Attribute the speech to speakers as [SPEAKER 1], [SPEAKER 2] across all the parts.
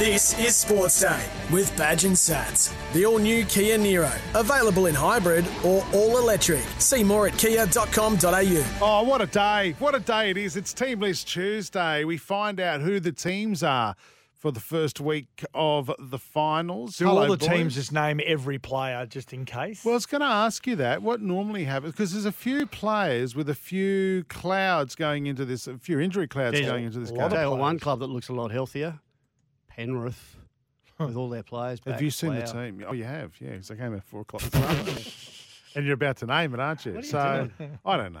[SPEAKER 1] This is Sports Day with Badge and Sats. The all new Kia Niro, available in hybrid or all electric. See more at kia.com.au.
[SPEAKER 2] Oh, what a day. What a day it is. It's Team List Tuesday. We find out who the teams are for the first week of the finals.
[SPEAKER 3] Do
[SPEAKER 2] Hello,
[SPEAKER 3] all the
[SPEAKER 2] boys.
[SPEAKER 3] teams just name every player just in case?
[SPEAKER 2] Well, I was going to ask you that. What normally happens? Because there's a few players with a few clouds going into this, a few injury clouds
[SPEAKER 4] There's
[SPEAKER 2] going into this
[SPEAKER 4] a
[SPEAKER 2] game.
[SPEAKER 4] lot of one club that looks a lot healthier, Penrith, with all their players.
[SPEAKER 2] Have you seen
[SPEAKER 4] Wow.
[SPEAKER 2] the team? Oh, you have, yeah. Because I came at four o'clock. and you're about to name it, aren't you?
[SPEAKER 4] What are you
[SPEAKER 2] so
[SPEAKER 4] doing?
[SPEAKER 2] I don't know.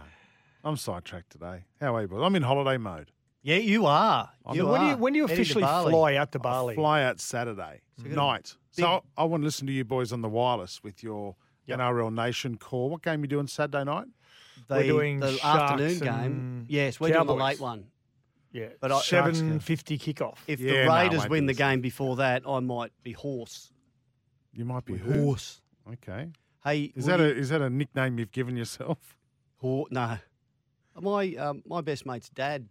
[SPEAKER 2] I'm sidetracked today. How are you, boys? I'm in holiday mode.
[SPEAKER 4] Yeah, you are. You
[SPEAKER 2] not.
[SPEAKER 3] when do you when do you
[SPEAKER 4] Heading
[SPEAKER 3] officially fly out to
[SPEAKER 2] I
[SPEAKER 3] Bali?
[SPEAKER 2] fly out Saturday
[SPEAKER 4] you're
[SPEAKER 2] night.
[SPEAKER 4] big-
[SPEAKER 2] So I, I want to listen to you boys on the wireless with your NRL Nation call. What game are you doing Saturday night?
[SPEAKER 4] The,
[SPEAKER 3] We're doing
[SPEAKER 4] the afternoon game. Yes, we're doing the late one.
[SPEAKER 3] Yeah,
[SPEAKER 4] But I-
[SPEAKER 3] seven fifty kickoff.
[SPEAKER 4] If
[SPEAKER 2] Yeah,
[SPEAKER 4] the Raiders
[SPEAKER 2] won't
[SPEAKER 4] win the game before that, I might be horse.
[SPEAKER 2] You might be who?
[SPEAKER 4] Horse.
[SPEAKER 2] Okay.
[SPEAKER 4] Hey,
[SPEAKER 2] Is
[SPEAKER 4] will
[SPEAKER 2] that a is that a nickname you've given yourself?
[SPEAKER 4] Hor- no. My um, my best mate's dad,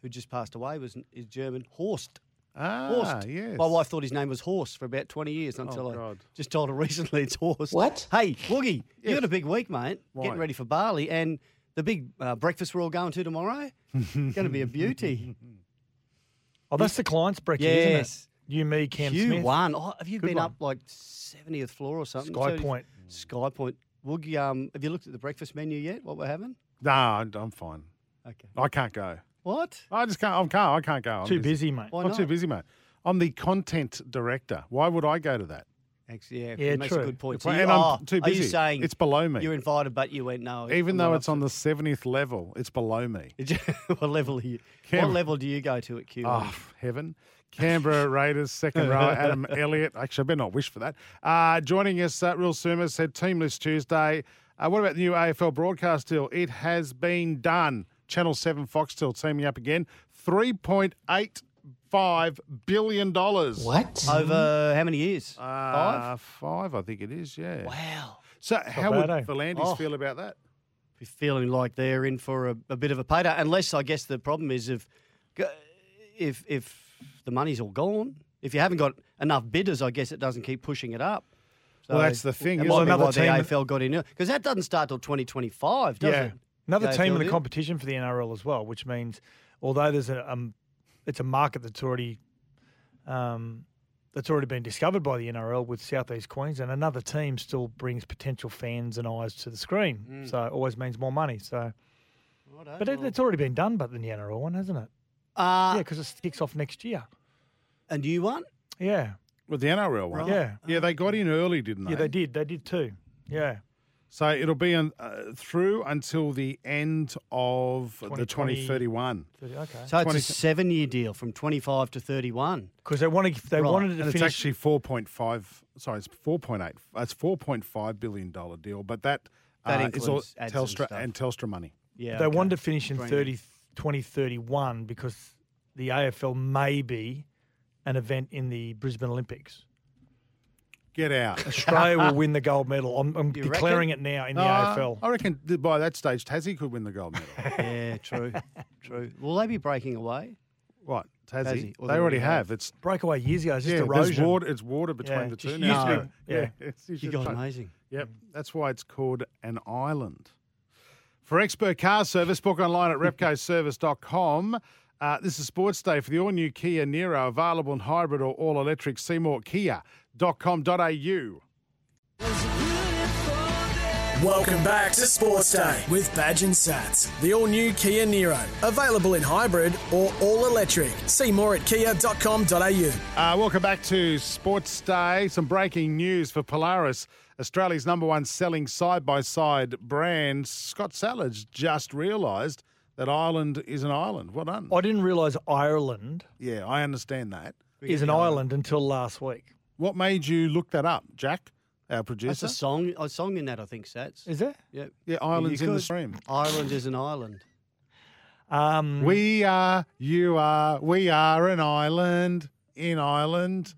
[SPEAKER 4] who just passed away, was is German. Horst.
[SPEAKER 2] Ah,
[SPEAKER 4] Horst.
[SPEAKER 2] yes.
[SPEAKER 4] My wife thought his name was Horse for about 20 years until I just told her recently it's Horse.
[SPEAKER 5] What?
[SPEAKER 4] Hey, Woogie, you
[SPEAKER 2] Yes.
[SPEAKER 4] got a big week, mate.
[SPEAKER 2] Why?
[SPEAKER 4] Getting ready for Bali and the big uh, breakfast we're all going to tomorrow. going to be a beauty.
[SPEAKER 3] Oh, that's the client's breakfast, isn't it? You, me, Cam
[SPEAKER 4] Q
[SPEAKER 3] Smith.
[SPEAKER 4] one. Oh, have you
[SPEAKER 3] Good
[SPEAKER 4] been
[SPEAKER 3] one.
[SPEAKER 4] up like 70th floor or something?
[SPEAKER 3] Sky
[SPEAKER 4] 70
[SPEAKER 3] Point.
[SPEAKER 4] Sky Point. Woogie, um, have you looked at the breakfast menu yet? What we're having?
[SPEAKER 2] Nah, I'm I'm fine.
[SPEAKER 4] Okay.
[SPEAKER 2] I can't go.
[SPEAKER 4] What?
[SPEAKER 2] I just can't. I can't. I can't go. I'm
[SPEAKER 3] Too busy, mate.
[SPEAKER 4] Why
[SPEAKER 2] I'm
[SPEAKER 4] not?
[SPEAKER 2] too busy, mate. I'm the content director. Why would I go to that?
[SPEAKER 4] Actually, yeah,
[SPEAKER 3] Yeah,
[SPEAKER 4] it makes
[SPEAKER 3] true.
[SPEAKER 4] a good point.
[SPEAKER 2] I-
[SPEAKER 4] you,
[SPEAKER 2] and I'm
[SPEAKER 4] oh,
[SPEAKER 2] too
[SPEAKER 4] Are you saying
[SPEAKER 2] It's below me.
[SPEAKER 4] You're invited, but you went no.
[SPEAKER 2] Even
[SPEAKER 4] I'm
[SPEAKER 2] though it's on the 70th level, it's below me.
[SPEAKER 4] what level are you?
[SPEAKER 2] Cam-
[SPEAKER 4] What level do you go to at Q?
[SPEAKER 2] Oh, heaven. Canberra Raiders, second row, Adam Elliott. Actually, I better not wish for that. Uh, joining us, uh, Real Summer said Team List Tuesday. Uh, what about the new AFL broadcast deal? It has been done. Channel 7 Foxtel teaming up again. $3.85 billion.
[SPEAKER 5] What?
[SPEAKER 4] Over how many years?
[SPEAKER 2] Uh,
[SPEAKER 4] Five.
[SPEAKER 2] Five, I think it is, yeah.
[SPEAKER 4] Wow.
[SPEAKER 2] So, how would
[SPEAKER 3] bad, eh?
[SPEAKER 2] V'landys
[SPEAKER 4] Oh.
[SPEAKER 2] feel about that?
[SPEAKER 4] Be feeling like they're in for a, a bit of a payday, unless I guess the problem is if if if the money's all gone. If you haven't got enough bidders, I guess it doesn't keep pushing it up.
[SPEAKER 2] Well, that's the thing,
[SPEAKER 4] It
[SPEAKER 2] isn't
[SPEAKER 4] might
[SPEAKER 2] it?
[SPEAKER 4] be
[SPEAKER 3] Another
[SPEAKER 4] why the
[SPEAKER 3] team-
[SPEAKER 4] AFL got in because that doesn't start till 2025, does
[SPEAKER 3] yeah,
[SPEAKER 4] it?
[SPEAKER 3] another
[SPEAKER 4] The
[SPEAKER 3] team
[SPEAKER 4] AFL
[SPEAKER 3] in the
[SPEAKER 4] deal?
[SPEAKER 3] competition for the NRL as well, which means although there's a um, it's a market that's already um, that's already been discovered by the NRL with Southeast Queensland. And another team still brings potential fans and eyes to the screen,
[SPEAKER 4] Mm.
[SPEAKER 3] so it always means more money. So,
[SPEAKER 4] Righto,
[SPEAKER 3] but it, it's already been done, but the NRL one, hasn't it?
[SPEAKER 4] Uh,
[SPEAKER 3] yeah, because it kicks off next year.
[SPEAKER 4] a new one.
[SPEAKER 3] Yeah,
[SPEAKER 2] With the NRL one?
[SPEAKER 3] yeah,
[SPEAKER 2] Yeah, they got in early, didn't they?
[SPEAKER 3] yeah. They did. They did too. Yeah.
[SPEAKER 2] So it'll be on, uh, through until the end of the
[SPEAKER 3] 2020
[SPEAKER 2] 2031.
[SPEAKER 3] Okay.
[SPEAKER 4] So it's
[SPEAKER 2] 20
[SPEAKER 4] a seven-year deal from 25 to 31.
[SPEAKER 3] Because they wanted they
[SPEAKER 4] Right.
[SPEAKER 3] wanted to
[SPEAKER 2] And it's actually 4.5, sorry, it's 4.8, it's 4.5 billion dollar deal, but that,
[SPEAKER 4] That
[SPEAKER 2] uh, is all
[SPEAKER 4] includes and
[SPEAKER 2] Telstra and Telstra money.
[SPEAKER 4] Yeah,
[SPEAKER 3] they
[SPEAKER 4] okay.
[SPEAKER 3] wanted to finish in
[SPEAKER 4] Green.
[SPEAKER 3] 30, 2031 because the AFL may be an event in the Brisbane Olympics.
[SPEAKER 2] Get out.
[SPEAKER 3] Australia will win the gold medal. I'm, I'm declaring
[SPEAKER 4] reckon?
[SPEAKER 3] it now in the
[SPEAKER 2] Uh,
[SPEAKER 3] AFL.
[SPEAKER 2] I reckon by that stage, Tassie could win the gold medal.
[SPEAKER 4] Yeah, true, true. Will they be breaking away?
[SPEAKER 2] what? Tassie?
[SPEAKER 4] Tassie,
[SPEAKER 2] they
[SPEAKER 4] they
[SPEAKER 2] already
[SPEAKER 4] already
[SPEAKER 2] have.
[SPEAKER 4] have.
[SPEAKER 2] It's
[SPEAKER 3] Breakaway years ago, it's just
[SPEAKER 2] yeah, there's
[SPEAKER 3] erosion.
[SPEAKER 2] water, it's water between
[SPEAKER 3] Yeah,
[SPEAKER 2] the
[SPEAKER 3] just
[SPEAKER 2] two
[SPEAKER 3] used
[SPEAKER 2] now.
[SPEAKER 3] to
[SPEAKER 2] No,
[SPEAKER 3] be, yeah.
[SPEAKER 2] it's- it's
[SPEAKER 4] You
[SPEAKER 2] just
[SPEAKER 4] guys amazing.
[SPEAKER 2] Yep, that's why it's called an island. For expert car service, book online at repcoservice.com. Uh, this is Sports Day for the all new Kia Niro, available in hybrid or all electric. See more kia.com.au.
[SPEAKER 1] Welcome back to Sports Day with Badge and Sats. The all new Kia Niro. Available in hybrid or all electric. See more at kia.com.au.
[SPEAKER 2] Uh, welcome back to Sports Day. Some breaking news for Polaris, Australia's number one selling side by side brand. Scott Sattler's just realised that Ireland is an island. Well done.
[SPEAKER 3] I didn't realise Ireland
[SPEAKER 2] Yeah, I understand that.
[SPEAKER 3] is an island until last week.
[SPEAKER 2] What made you look that up, Jack, our producer.
[SPEAKER 4] That's
[SPEAKER 2] producer?
[SPEAKER 4] a song, a song in that, I think, Sats.
[SPEAKER 3] Is there?
[SPEAKER 4] Yeah.
[SPEAKER 2] Yeah, Ireland's in the stream.
[SPEAKER 4] Ireland is an island.
[SPEAKER 3] Um,
[SPEAKER 2] We are, you are, we are an island in Ireland.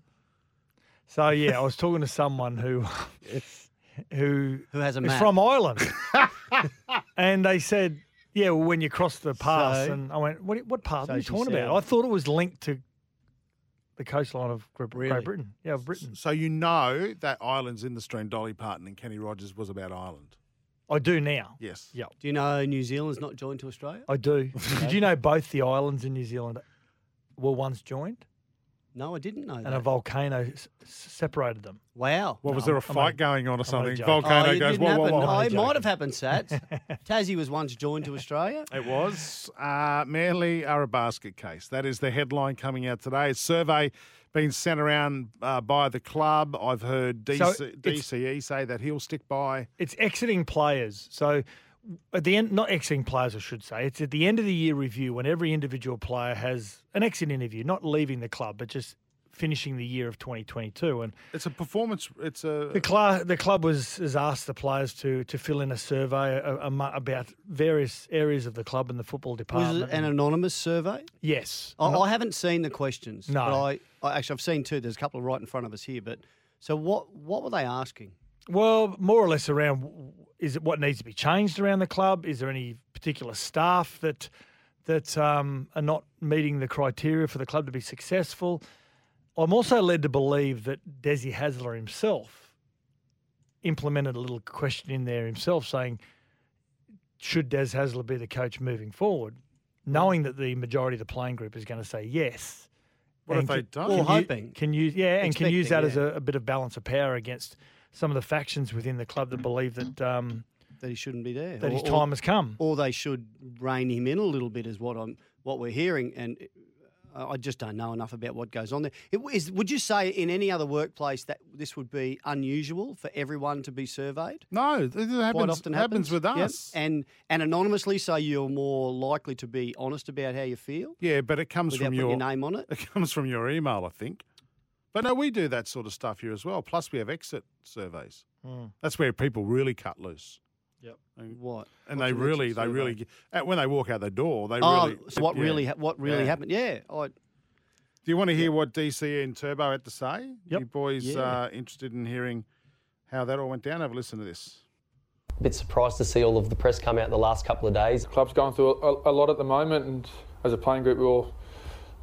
[SPEAKER 3] so yeah, I was talking to someone who who
[SPEAKER 4] Who has a
[SPEAKER 3] is
[SPEAKER 4] map?
[SPEAKER 3] from Ireland, and they said, "Yeah, well, when you cross the pass,"
[SPEAKER 4] So?
[SPEAKER 3] and I went, "What? What pass
[SPEAKER 4] So
[SPEAKER 3] are you
[SPEAKER 4] she
[SPEAKER 3] talking
[SPEAKER 4] said-
[SPEAKER 3] about?" I thought it was linked to the coastline of Great, Great
[SPEAKER 4] Really?
[SPEAKER 3] Britain. Yeah, of Britain.
[SPEAKER 2] So you know that Ireland's in the stream. Dolly Parton and Kenny Rogers was about Ireland.
[SPEAKER 3] I do now.
[SPEAKER 2] Yes.
[SPEAKER 3] Yeah,
[SPEAKER 4] Do you know New Zealand's not joined to Australia?
[SPEAKER 3] I do. Did you know both the islands in New Zealand were once joined,
[SPEAKER 4] No, I didn't know that.
[SPEAKER 3] and a volcano s- s- separated them?
[SPEAKER 4] wow.
[SPEAKER 2] What was
[SPEAKER 3] No,
[SPEAKER 2] there a
[SPEAKER 3] I'm
[SPEAKER 2] fight
[SPEAKER 3] only-
[SPEAKER 2] going on or
[SPEAKER 3] only
[SPEAKER 2] something?
[SPEAKER 3] joking.
[SPEAKER 2] Volcano
[SPEAKER 4] oh, it
[SPEAKER 2] goes.
[SPEAKER 4] didn't
[SPEAKER 2] Whoa, whoa,
[SPEAKER 4] happen.
[SPEAKER 2] whoa.
[SPEAKER 4] Oh, it might have happened, Sats. Tassie was once joined to Australia.
[SPEAKER 2] It was uh, Manly are a basket case. That is the headline coming out today. A survey being sent around uh, by the club. I've heard DC,
[SPEAKER 3] So it's-
[SPEAKER 2] DCE say that he'll stick by.
[SPEAKER 3] It's exiting players. So at the end, not exiting players, I should say. It's at the end of the year review when every individual player has an exit interview, not leaving the club, but just finishing the year of 2022. And
[SPEAKER 2] It's a performance. It's a
[SPEAKER 3] the club, the club was has asked the players to to fill in a survey a, a, about various areas of the club and the football
[SPEAKER 4] Was
[SPEAKER 3] department.
[SPEAKER 4] it an anonymous survey?
[SPEAKER 3] yes.
[SPEAKER 4] I,
[SPEAKER 3] Not-
[SPEAKER 4] I haven't seen the questions.
[SPEAKER 3] No.
[SPEAKER 4] But I, I actually I've seen two. There's a couple right in front of us here. But so what? What were they asking?
[SPEAKER 3] Well, more or less around is it what needs to be changed around the club? Is there any particular staff that that um, are not meeting the criteria for the club to be successful? I'm also led to believe that Desi Hasler himself implemented a little question in there himself, saying, "Should Des Hasler be the coach moving forward?" Knowing that the majority of the playing group is going to say yes.
[SPEAKER 2] What if they
[SPEAKER 3] can-
[SPEAKER 2] don't?
[SPEAKER 4] Well,
[SPEAKER 3] can you-
[SPEAKER 4] hoping.
[SPEAKER 3] can use yeah, and can use that
[SPEAKER 4] Expecting,
[SPEAKER 3] as a, a bit of balance of power against some of the factions within the club that believe that um,
[SPEAKER 4] That he shouldn't be there.
[SPEAKER 3] that his
[SPEAKER 4] Or- or-
[SPEAKER 3] time has come.
[SPEAKER 4] or they should rein him in a little bit, is what I'm what we're hearing, and I I just don't know enough about what goes on there. It, is, would you say in any other workplace that this would be unusual for everyone to be surveyed?
[SPEAKER 2] no. It happens,
[SPEAKER 4] Quite often
[SPEAKER 2] happens
[SPEAKER 4] happens
[SPEAKER 2] with
[SPEAKER 4] Yep.
[SPEAKER 2] us.
[SPEAKER 4] and and anonymously, so you're more likely to be honest about how you feel
[SPEAKER 2] yeah, but it comes from your
[SPEAKER 4] your name on it.
[SPEAKER 2] It comes from your email, I think. But no, we do that sort of stuff here as well. Plus, we have exit surveys. That's where people really cut loose.
[SPEAKER 3] Yep.
[SPEAKER 2] And,
[SPEAKER 4] What?
[SPEAKER 2] and
[SPEAKER 4] What's
[SPEAKER 2] they really, they
[SPEAKER 4] survey?
[SPEAKER 2] really, when they walk out the door, they
[SPEAKER 4] Oh,
[SPEAKER 2] really.
[SPEAKER 4] so what
[SPEAKER 2] yeah.
[SPEAKER 4] really what really
[SPEAKER 2] Yeah.
[SPEAKER 4] happened? Yeah, I,
[SPEAKER 2] Do you want to hear what DCE and Turbo had to say?
[SPEAKER 3] Yep.
[SPEAKER 2] You boys
[SPEAKER 4] Yeah.
[SPEAKER 2] uh, interested in hearing how that all went down? Have a listen to this.
[SPEAKER 6] A bit surprised to see all of the press come out the last couple of days.
[SPEAKER 7] club's going through a, a lot at the moment, and as a playing group, we all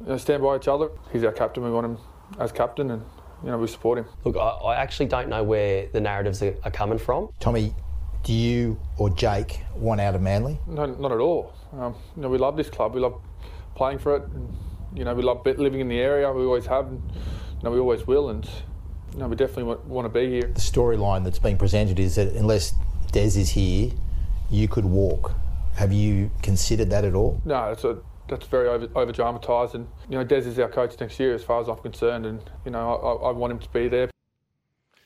[SPEAKER 7] you know, stand by each other. He's our captain. We want him as captain, and you know we support him.
[SPEAKER 6] Look, I, I actually don't know where the narratives are, are coming from.
[SPEAKER 8] Tommy, do you or Jake want out of Manly?
[SPEAKER 7] No, not at all. Um, you know we love this club. We love playing for it. And, you know we love living in the area. We always have. And, you know we always will, and you know we definitely want, want to be here.
[SPEAKER 8] The storyline that's being presented is that unless Des is here, you could walk. Have you considered that at all?
[SPEAKER 7] No, it's a, that's very over, over dramatised, and you know Des is our coach next year, as far as I'm concerned, and you know I, I want him to be there.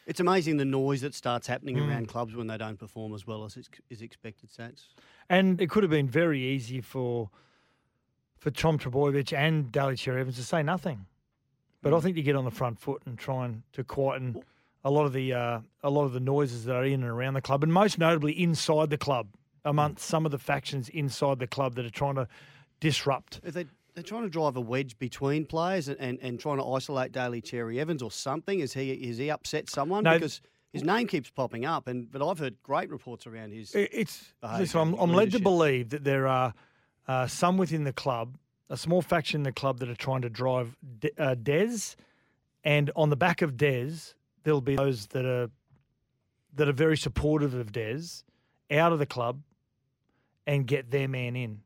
[SPEAKER 4] it's amazing the noise that starts happening around clubs when they don't perform as well as is, is expected. Sats.
[SPEAKER 3] And it could have been very easy for for Tom Trbojevic and Daly Cherry Evans to say nothing. But I think you get on the front foot and try and to quieten a lot of the uh, a lot of the noises that are in and around the club, and most notably inside the club, amongst some of the factions inside the club that are trying to disrupt.
[SPEAKER 4] If they, they're trying to drive a wedge between players and, and, and trying to isolate Daly Cherry Evans or something. Is he is he upset someone
[SPEAKER 3] No.
[SPEAKER 4] because his name keeps popping up? And but I've heard great reports around his.
[SPEAKER 3] It's listen. I'm, I'm led to believe that there are uh, some within the club, a small faction in the club that are trying to drive De- uh, Des, and on the back of Des, there'll be those that are that are very supportive of Des out of the club and get their man in.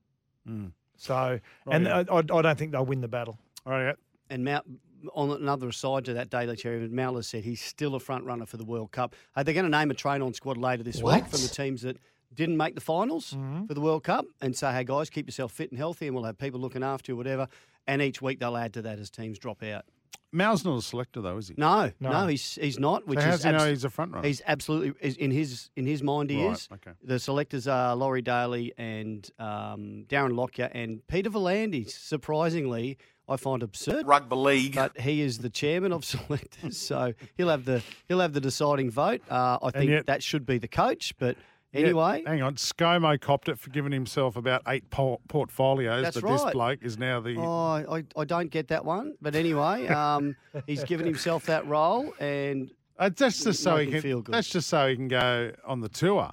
[SPEAKER 2] Mm.
[SPEAKER 3] So, and
[SPEAKER 2] yeah.
[SPEAKER 3] I, I I don't think they'll win the battle.
[SPEAKER 2] All right.
[SPEAKER 4] and Mount on another aside to that Daly Cherry, Mal has said he's still a front runner for the World Cup. Uh, they're going to name a train on squad later this week from the teams that didn't make the finals for the World Cup and say, hey guys, keep yourself fit and healthy, and we'll have people looking after you, whatever. And each week they'll add to that as teams drop out.
[SPEAKER 2] Mal's not a selector though, is he?
[SPEAKER 4] No, no,
[SPEAKER 3] No.
[SPEAKER 4] he's he's not. Which
[SPEAKER 2] so how
[SPEAKER 4] is
[SPEAKER 2] does he know
[SPEAKER 4] abs-
[SPEAKER 2] he's a front runner?
[SPEAKER 4] He's absolutely is in his in his mind. He
[SPEAKER 2] Right,
[SPEAKER 4] is.
[SPEAKER 2] okay.
[SPEAKER 4] The selectors are Laurie Daley and um, Darren Lockyer and Peter V'landys. Surprisingly, I find absurd.
[SPEAKER 9] Rugby league.
[SPEAKER 4] But he is the chairman of selectors, so he'll have the he'll have the deciding vote. Uh, I think
[SPEAKER 2] yet-
[SPEAKER 4] that should be the coach. But
[SPEAKER 2] Yeah,
[SPEAKER 4] anyway,
[SPEAKER 2] hang on. ScoMo copped it for giving himself about eight por- portfolios,
[SPEAKER 4] That's
[SPEAKER 2] but this bloke is now the.
[SPEAKER 4] oh, I, I don't get that one. But anyway, um, he's given himself that role, and
[SPEAKER 2] Uh, that's just so he can.
[SPEAKER 4] feel good.
[SPEAKER 2] That's just so he can go on the tour.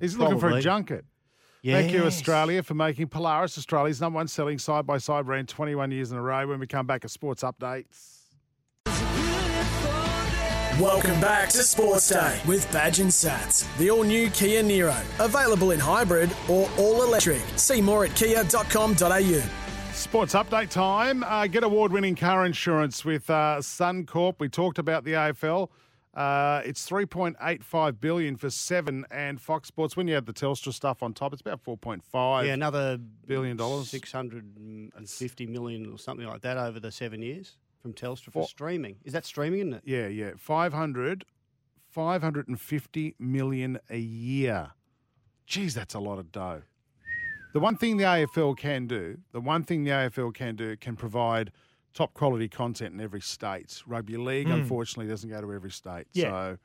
[SPEAKER 2] He's looking for a
[SPEAKER 4] Probably.
[SPEAKER 2] junket. Thank you, Australia, for making Polaris Australia's number one selling side by side brand 21 years in a row. When we come back, a sports updates.
[SPEAKER 1] Welcome back to Sports Day with Badge and Sats. The all new Kia Niro. Available in hybrid or all electric. See more at kia.com.au.
[SPEAKER 2] Sports update time. Uh, get award winning car insurance with uh, Suncorp. We talked about the AFL. Uh, it's 3.85 billion for seven and Fox Sports. When you have the Telstra stuff on top, it's about 4.5
[SPEAKER 4] yeah, another
[SPEAKER 2] billion dollars.
[SPEAKER 4] six hundred and fifty million or something like that over the seven years from Telstra for streaming. Is that streaming? Isn't it?
[SPEAKER 2] Yeah, yeah. 500, 550 million a year. Geez, that's a lot of dough. The one thing the AFL can do, the one thing the AFL can do, can provide top quality content in every state. Rugby league, unfortunately, doesn't go to every state.
[SPEAKER 3] Yeah.
[SPEAKER 2] So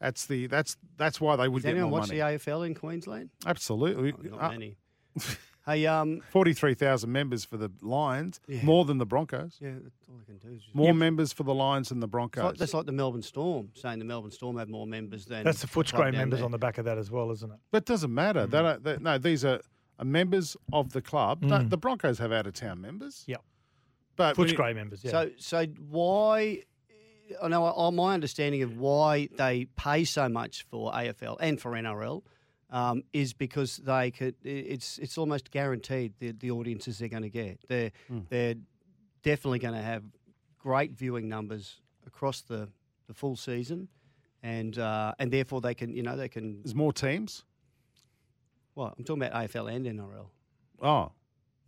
[SPEAKER 2] that's the that's that's why they would
[SPEAKER 4] Does
[SPEAKER 2] get
[SPEAKER 4] anyone
[SPEAKER 2] more
[SPEAKER 4] watch
[SPEAKER 2] money.
[SPEAKER 4] the AFL in Queensland?
[SPEAKER 2] Absolutely.
[SPEAKER 4] Not
[SPEAKER 2] Uh,
[SPEAKER 4] many. hey, um,
[SPEAKER 2] 43,000 members for the Lions,
[SPEAKER 4] Yeah.
[SPEAKER 2] more than the Broncos.
[SPEAKER 4] yeah, that's all I can do. Is just,
[SPEAKER 2] More members for the Lions than the
[SPEAKER 4] It's
[SPEAKER 2] Broncos.
[SPEAKER 4] like, that's like the Melbourne Storm saying the Melbourne Storm have more members than
[SPEAKER 3] That's the
[SPEAKER 4] club
[SPEAKER 3] Footscray members
[SPEAKER 4] there.
[SPEAKER 3] on the back of that as well, isn't it?
[SPEAKER 2] But it doesn't matter. They don't, they, no, these are, are members of the club. No,
[SPEAKER 3] Mm.
[SPEAKER 2] The Broncos have out of town members.
[SPEAKER 3] Yep.
[SPEAKER 2] But when you-
[SPEAKER 3] Footscray members, yeah.
[SPEAKER 4] So, so why? I know my understanding of why they pay so much for AFL and for NRL um, is because they could. It's it's almost guaranteed the the audiences they're going to get. They're
[SPEAKER 2] Hmm.
[SPEAKER 4] they're definitely going to have great viewing numbers across the, the full season, and uh, and therefore they can you know they can.
[SPEAKER 2] there's more teams.
[SPEAKER 4] What I'm talking about AFL and NRL
[SPEAKER 2] Oh,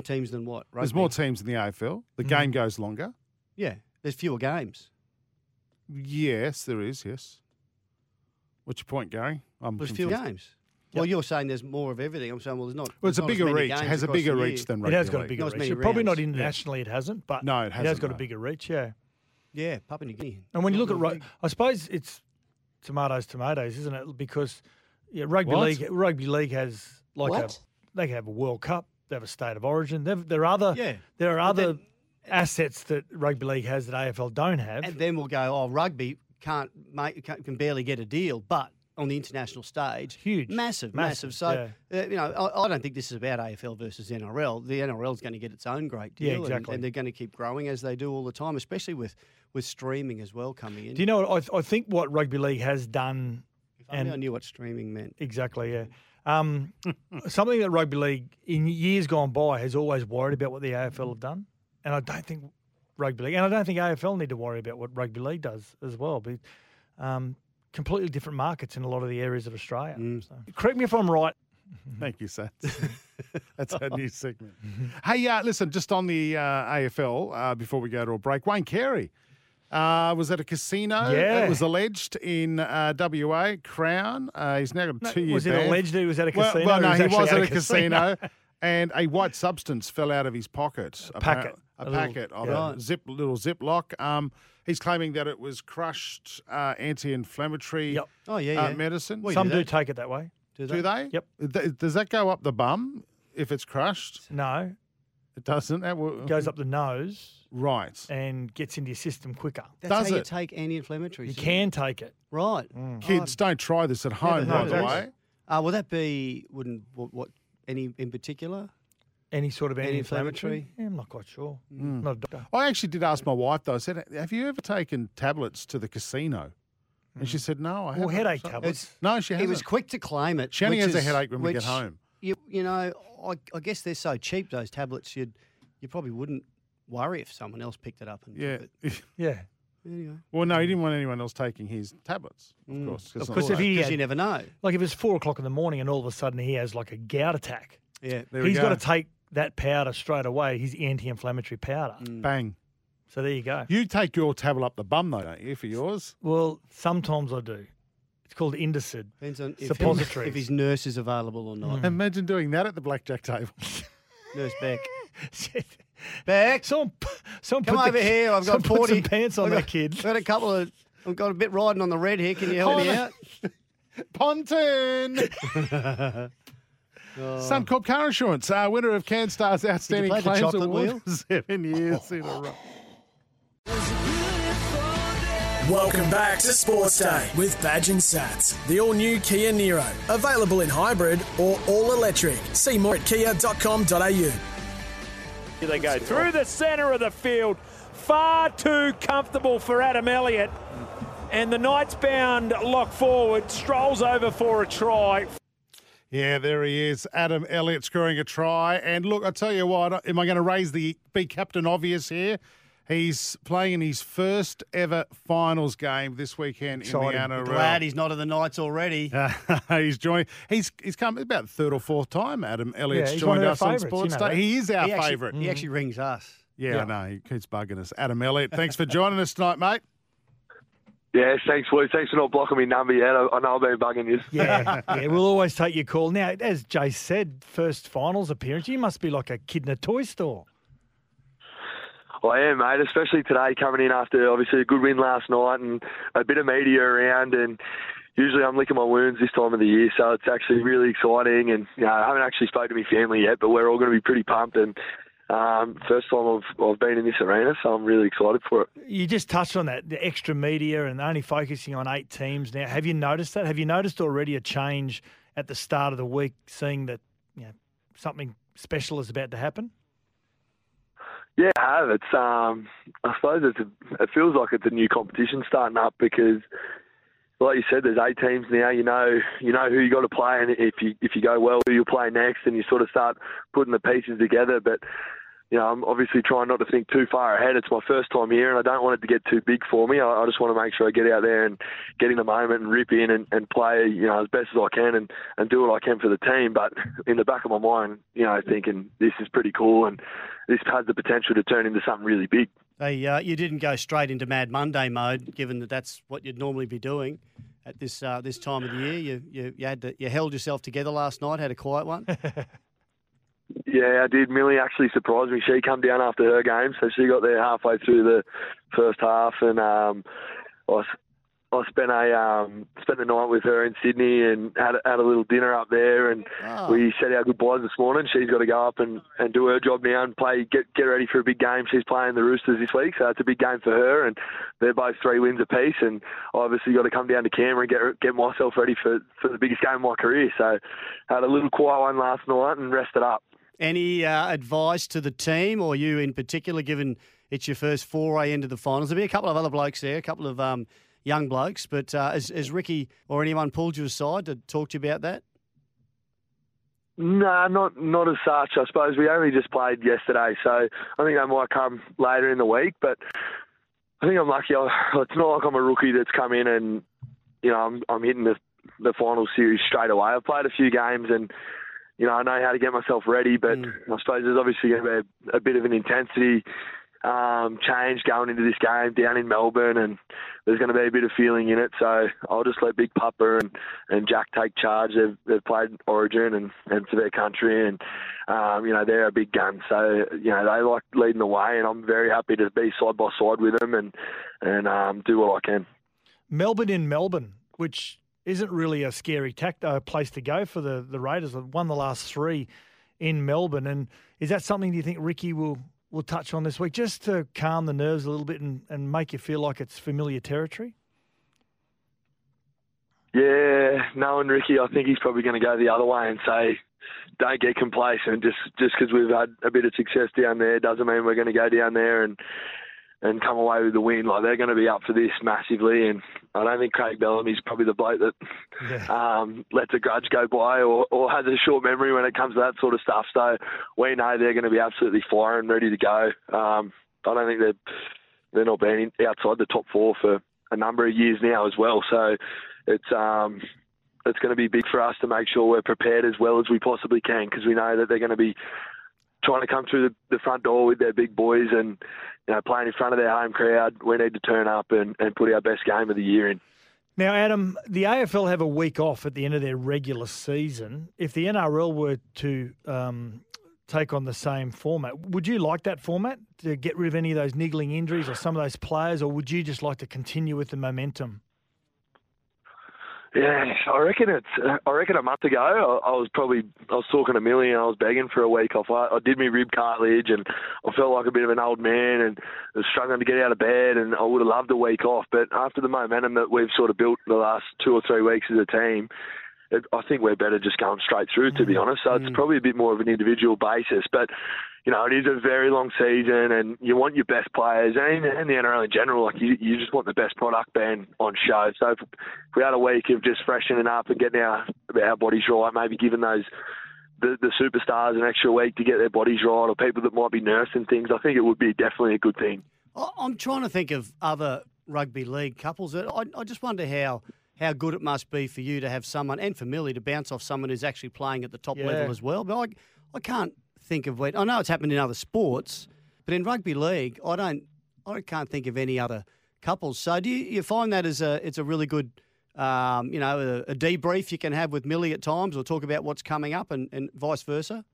[SPEAKER 4] teams than what?
[SPEAKER 2] there's more teams in the AFL. The
[SPEAKER 3] Mm.
[SPEAKER 2] game goes longer.
[SPEAKER 4] Yeah, there's fewer games.
[SPEAKER 2] Yes, there is. Yes. What's your point, Gary? I'm
[SPEAKER 4] There's fewer games. Well, you're saying there's more of everything. I'm saying, well, there's not.
[SPEAKER 2] Well, it's a
[SPEAKER 4] there's not as
[SPEAKER 2] bigger reach. It has a bigger reach than rugby.
[SPEAKER 3] it has got a bigger
[SPEAKER 4] Not
[SPEAKER 3] reach.
[SPEAKER 4] many
[SPEAKER 3] Probably not
[SPEAKER 4] rounds.
[SPEAKER 3] internationally, it hasn't, but
[SPEAKER 2] No, it
[SPEAKER 3] it has
[SPEAKER 2] hasn't,
[SPEAKER 3] got a bigger reach, yeah.
[SPEAKER 4] Yeah, Papua New Guinea.
[SPEAKER 3] And when you look at,
[SPEAKER 4] real
[SPEAKER 3] ru-
[SPEAKER 4] big.
[SPEAKER 3] I suppose it's tomatoes, tomatoes, isn't it? Because yeah, rugby
[SPEAKER 2] What?
[SPEAKER 3] league, rugby league has like
[SPEAKER 8] What?
[SPEAKER 3] a, they have a World Cup, they have a state of origin. They've, there are other,
[SPEAKER 4] Yeah,
[SPEAKER 3] there are other
[SPEAKER 4] then-
[SPEAKER 3] assets that rugby league has that AFL don't have.
[SPEAKER 4] and then we'll go, oh, rugby can't make can barely get a deal, but on the international stage,
[SPEAKER 3] Huge.
[SPEAKER 4] massive,
[SPEAKER 3] Massive,
[SPEAKER 4] massive. So uh, you know, I, I don't think this is about AFL versus NRL. The NRL is going to get its own great deal,
[SPEAKER 3] Yeah,
[SPEAKER 4] and-
[SPEAKER 3] exactly.
[SPEAKER 4] and, they're going to keep growing as they do all the time, especially with with streaming as well coming in.
[SPEAKER 3] Do you know what I, I think what rugby league has done
[SPEAKER 4] if only
[SPEAKER 3] and-
[SPEAKER 4] I knew what streaming meant.
[SPEAKER 3] Exactly, yeah. Um, something that rugby league in years gone by has always worried about what the AFL have done, and I don't think rugby league, and I don't think AFL need to worry about what rugby league does as well. But um, completely different markets in a lot of the areas of Australia.
[SPEAKER 4] Mm.
[SPEAKER 3] So, correct me if I'm right.
[SPEAKER 2] Thank you, Sats. That's our new segment. Hey, uh, listen, just on the uh, AFL uh, before we go to a break, Wayne Carey uh, was at a casino.
[SPEAKER 3] Yeah.
[SPEAKER 2] It was alleged in uh, WA, Crown. Uh, he's now got a
[SPEAKER 3] No,
[SPEAKER 2] two year
[SPEAKER 3] was it
[SPEAKER 2] ban.
[SPEAKER 3] alleged he was at a casino?
[SPEAKER 2] well,
[SPEAKER 3] or
[SPEAKER 2] no, he
[SPEAKER 3] actually
[SPEAKER 2] was at a
[SPEAKER 3] casino?
[SPEAKER 2] casino. and a white substance fell out of his pocket. A
[SPEAKER 3] packet.
[SPEAKER 2] A,
[SPEAKER 3] A little-
[SPEAKER 2] packet of
[SPEAKER 3] yeah.
[SPEAKER 2] a zip, little Ziploc. Um, he's claiming that it was crushed uh, anti-inflammatory
[SPEAKER 3] Yep.
[SPEAKER 4] Oh yeah,
[SPEAKER 2] uh,
[SPEAKER 4] yeah.
[SPEAKER 2] medicine.
[SPEAKER 4] Well,
[SPEAKER 3] Some
[SPEAKER 4] do
[SPEAKER 3] do take it that way.
[SPEAKER 4] Do
[SPEAKER 2] Do they?
[SPEAKER 3] Yep.
[SPEAKER 2] Th- Does that go up the bum if it's crushed?
[SPEAKER 3] No,
[SPEAKER 2] It doesn't. That will-
[SPEAKER 3] it goes up the nose
[SPEAKER 2] Right.
[SPEAKER 3] and gets into your system quicker.
[SPEAKER 4] That's
[SPEAKER 2] Does
[SPEAKER 4] how you
[SPEAKER 2] it?
[SPEAKER 4] take anti-inflammatories.
[SPEAKER 3] You
[SPEAKER 4] isn't it?
[SPEAKER 3] can take it.
[SPEAKER 4] Right.
[SPEAKER 2] Kids, don't try this at home,
[SPEAKER 4] never
[SPEAKER 2] by the way.
[SPEAKER 4] this. Uh, will that be wouldn't what, what any in particular?
[SPEAKER 3] Any sort of
[SPEAKER 4] Anti-inflammatory?
[SPEAKER 3] anti-inflammatory? Yeah, I'm not quite sure.
[SPEAKER 2] Mm.
[SPEAKER 3] Not a doctor.
[SPEAKER 2] I actually did ask my wife, though. I said, Have you ever taken tablets to the casino? And she said, No, I
[SPEAKER 3] Well,
[SPEAKER 2] haven't.
[SPEAKER 3] headache
[SPEAKER 2] So-
[SPEAKER 3] tablets.
[SPEAKER 2] No, she hasn't.
[SPEAKER 4] He was quick to claim it.
[SPEAKER 2] She only
[SPEAKER 4] which
[SPEAKER 2] has a headache when we get home.
[SPEAKER 4] You you know, I, I guess they're so cheap those tablets. You'd you probably wouldn't worry if someone else picked it up and
[SPEAKER 2] Yeah.
[SPEAKER 4] took it.
[SPEAKER 3] Yeah.
[SPEAKER 4] There you go.
[SPEAKER 2] well, no, he didn't want anyone else taking his tablets, of
[SPEAKER 4] Mm.
[SPEAKER 2] course. 'cause
[SPEAKER 4] Of course,
[SPEAKER 3] if
[SPEAKER 2] safe.
[SPEAKER 3] he had-
[SPEAKER 4] you never know.
[SPEAKER 3] Like if it's four o'clock in the morning and all of a sudden he has like a gout attack,
[SPEAKER 4] Yeah.
[SPEAKER 2] There we
[SPEAKER 3] he's
[SPEAKER 2] go.
[SPEAKER 3] got to take that powder straight away, his anti-inflammatory powder.
[SPEAKER 4] Mm.
[SPEAKER 2] Bang.
[SPEAKER 3] So there you go.
[SPEAKER 2] You take your tablet up the bum, though, don't you, for yours?
[SPEAKER 3] Well, sometimes I do. It's called Indocid.
[SPEAKER 4] Depends on if,
[SPEAKER 3] Suppositories.
[SPEAKER 4] if his nurse is available or not.
[SPEAKER 2] Imagine doing that at the blackjack table.
[SPEAKER 4] Nurse Beck. Beck,
[SPEAKER 3] Someone, someone
[SPEAKER 4] come
[SPEAKER 3] put
[SPEAKER 4] over
[SPEAKER 3] the,
[SPEAKER 4] here. I've got
[SPEAKER 3] put
[SPEAKER 4] 40
[SPEAKER 3] some pants on
[SPEAKER 4] I've
[SPEAKER 3] that
[SPEAKER 4] got,
[SPEAKER 3] kid.
[SPEAKER 4] I've got a couple of. I've got a bit riding on the red here. Can you help me
[SPEAKER 2] Oh,
[SPEAKER 4] out?
[SPEAKER 2] Pontoon! Suncorp Car Insurance, uh, winner of CanStar's Outstanding
[SPEAKER 4] play the
[SPEAKER 2] Claims
[SPEAKER 4] chocolate
[SPEAKER 2] Award
[SPEAKER 4] wheel?
[SPEAKER 2] seven years in a row.
[SPEAKER 1] Welcome back to Sports Day with Badge and Sats, the all new Kia Niro. Available in hybrid or all electric. See more at kia.com.au.
[SPEAKER 9] Here they go through the centre of the field. Far too comfortable for Adam Elliott. And the Knights bound lock forward strolls over for a try.
[SPEAKER 2] Yeah, there he is, Adam Elliott scoring a try. And look, I tell you what, am I going to raise the be captain obvious here? He's playing in his first ever finals game this weekend
[SPEAKER 3] Exciting.
[SPEAKER 2] in the NRL.
[SPEAKER 4] Glad he's not in the Knights already.
[SPEAKER 2] he's joining. He's he's come about third or fourth time. Adam Elliott's
[SPEAKER 3] Yeah,
[SPEAKER 2] joined us on Sports
[SPEAKER 3] you know
[SPEAKER 2] Day. He is our favourite.
[SPEAKER 4] He actually rings us.
[SPEAKER 2] Yeah,
[SPEAKER 3] Yeah.
[SPEAKER 2] I know. He keeps bugging us. Adam Elliott, thanks for joining us tonight, mate.
[SPEAKER 10] Yeah, thanks, Lou. Thanks for not blocking me number yet. I, I know I've been bugging you.
[SPEAKER 3] Yeah, yeah, we'll always take your call. Now, as Jay said, first finals appearance, you must be like a kid in a toy store.
[SPEAKER 10] I am, mate, especially today coming in after obviously a good win last night and a bit of media around. And usually I'm licking my wounds this time of the year, so it's actually really exciting. And you know, I haven't actually spoken to my family yet, but we're all going to be pretty pumped. And um, first time I've, I've been in this arena, so I'm really excited for it.
[SPEAKER 3] You just touched on that, the extra media and only focusing on eight teams now. Have you noticed that? Have you noticed already a change at the start of the week, seeing that you know, something special is about to happen?
[SPEAKER 10] Yeah, I have. It's um, I suppose it's a, it feels like it's a new competition starting up because, like you said, there's eight teams now. You know, you know who you got to play, and if you if you go well, who you'll play next, and you sort of start putting the pieces together. But you know, I'm obviously trying not to think too far ahead. It's my first time here, and I don't want it to get too big for me. I, I just want to make sure I get out there and get in the moment and rip in and, and play, you know, as best as I can and, and do what I can for the team. But in the back of my mind, you know, thinking this is pretty cool and this has the potential to turn into something really big.
[SPEAKER 4] Hey, uh, you didn't go straight into Mad Monday mode, given that that's what you'd normally be doing at this uh, this time of the year. You you, you had to, you held yourself together last night, had a quiet one.
[SPEAKER 10] Yeah, I did. Millie actually surprised me. She come down after her game, so she got there halfway through the first half, and um, I, I spent a um, spent the night with her in Sydney and had a, had a little dinner up there, and
[SPEAKER 4] Oh.
[SPEAKER 10] we said our goodbyes this morning. She's got to go up and, and do her job now and play get get ready for a big game. She's playing the Roosters this week, so it's a big game for her, and they're both three wins apiece. And I obviously got to come down to Canberra and get get myself ready for for the biggest game of my career. So had a little quiet one last night and rested up.
[SPEAKER 4] Any uh, advice to the team or you in particular, given it's your first foray into the finals? There'll be a couple of other blokes there, a couple of um, young blokes, but uh, has, has Ricky or anyone pulled you aside to talk to you about that?
[SPEAKER 10] No, not not as such. I suppose we only just played yesterday, so I think that might come later in the week. But I think I'm lucky. It's not like I'm a rookie that's come in and you know I'm I'm hitting the the final series straight away. I've played a few games and you know I know how to get myself ready. But I suppose there's obviously going to be a, a bit of an intensity um, change going into this game down in Melbourne, and there's going to be a bit of feeling in it. So I'll just let Big Pupper and, and Jack take charge. They've, they've played Origin and, and for their country, and um, you know they're a big gun. So you know they like leading the way, and I'm very happy to be side by side with them and and um, do what I can.
[SPEAKER 3] Melbourne in Melbourne, which isn't really a scary tact, uh, place to go for the, the Raiders. They've won the last three in Melbourne. And is that something do you think Ricky will, will touch on this week just to calm the nerves a little bit and, and make you feel like it's familiar territory?
[SPEAKER 10] Yeah, knowing Ricky, I think he's probably going to go the other way and say, "Don't get complacent. Just just because we've had a bit of success down there doesn't mean we're going to go down there and and come away with the win. Like they're going to be up for this massively, and I don't think Craig Bellamy's probably the bloke that um, lets a grudge go by or, or has a short memory when it comes to that sort of stuff. So we know they're going to be absolutely firing, ready to go. Um, I don't think they're they're not been outside the top four for a number of years now as well. So it's um, it's going to be big for us to make sure we're prepared as well as we possibly can because we know that they're going to be trying to come through the, front door with their big boys and you know playing in front of their home crowd. We need to turn up and, and put our best game of the year in.
[SPEAKER 3] Now, Adam, the AFL have a week off at the end of their regular season. If the NRL were to um, take on the same format, would you like that format to get rid of any of those niggling injuries or some of those players, or would you just like to continue with the momentum?
[SPEAKER 10] Yeah, I reckon it's. I reckon a month ago, I, I was probably I was talking to Millie and I was begging for a week off. I, I did my rib cartilage and I felt like a bit of an old man and was struggling to get out of bed. And I would have loved a week off, but after the momentum that we've sort of built the last two or three weeks as a team, it, I think we're better just going straight through. To be mm. honest, so it's mm. probably a bit more of an individual basis, but you know, it is a very long season, and you want your best players, and, and the NRL in general, like you, you just want the best product being on show. So if we had a week of just freshening up and getting our our bodies right, maybe giving those the, the superstars an extra week to get their bodies right, or people that might be nursing things, I think it would be definitely a good thing.
[SPEAKER 4] I'm trying to think of other rugby league couples. I, I just wonder how how good it must be for you to have someone and for Millie to bounce off someone who's actually playing at the top
[SPEAKER 3] Yeah.
[SPEAKER 4] level as well. But I I can't think of when I know it's happened in other sports, but in rugby league, I don't I can't think of any other couples. So do you, you find that as a it's a really good um, you know a, a debrief you can have with Millie at times, or talk about what's coming up, and, and vice versa.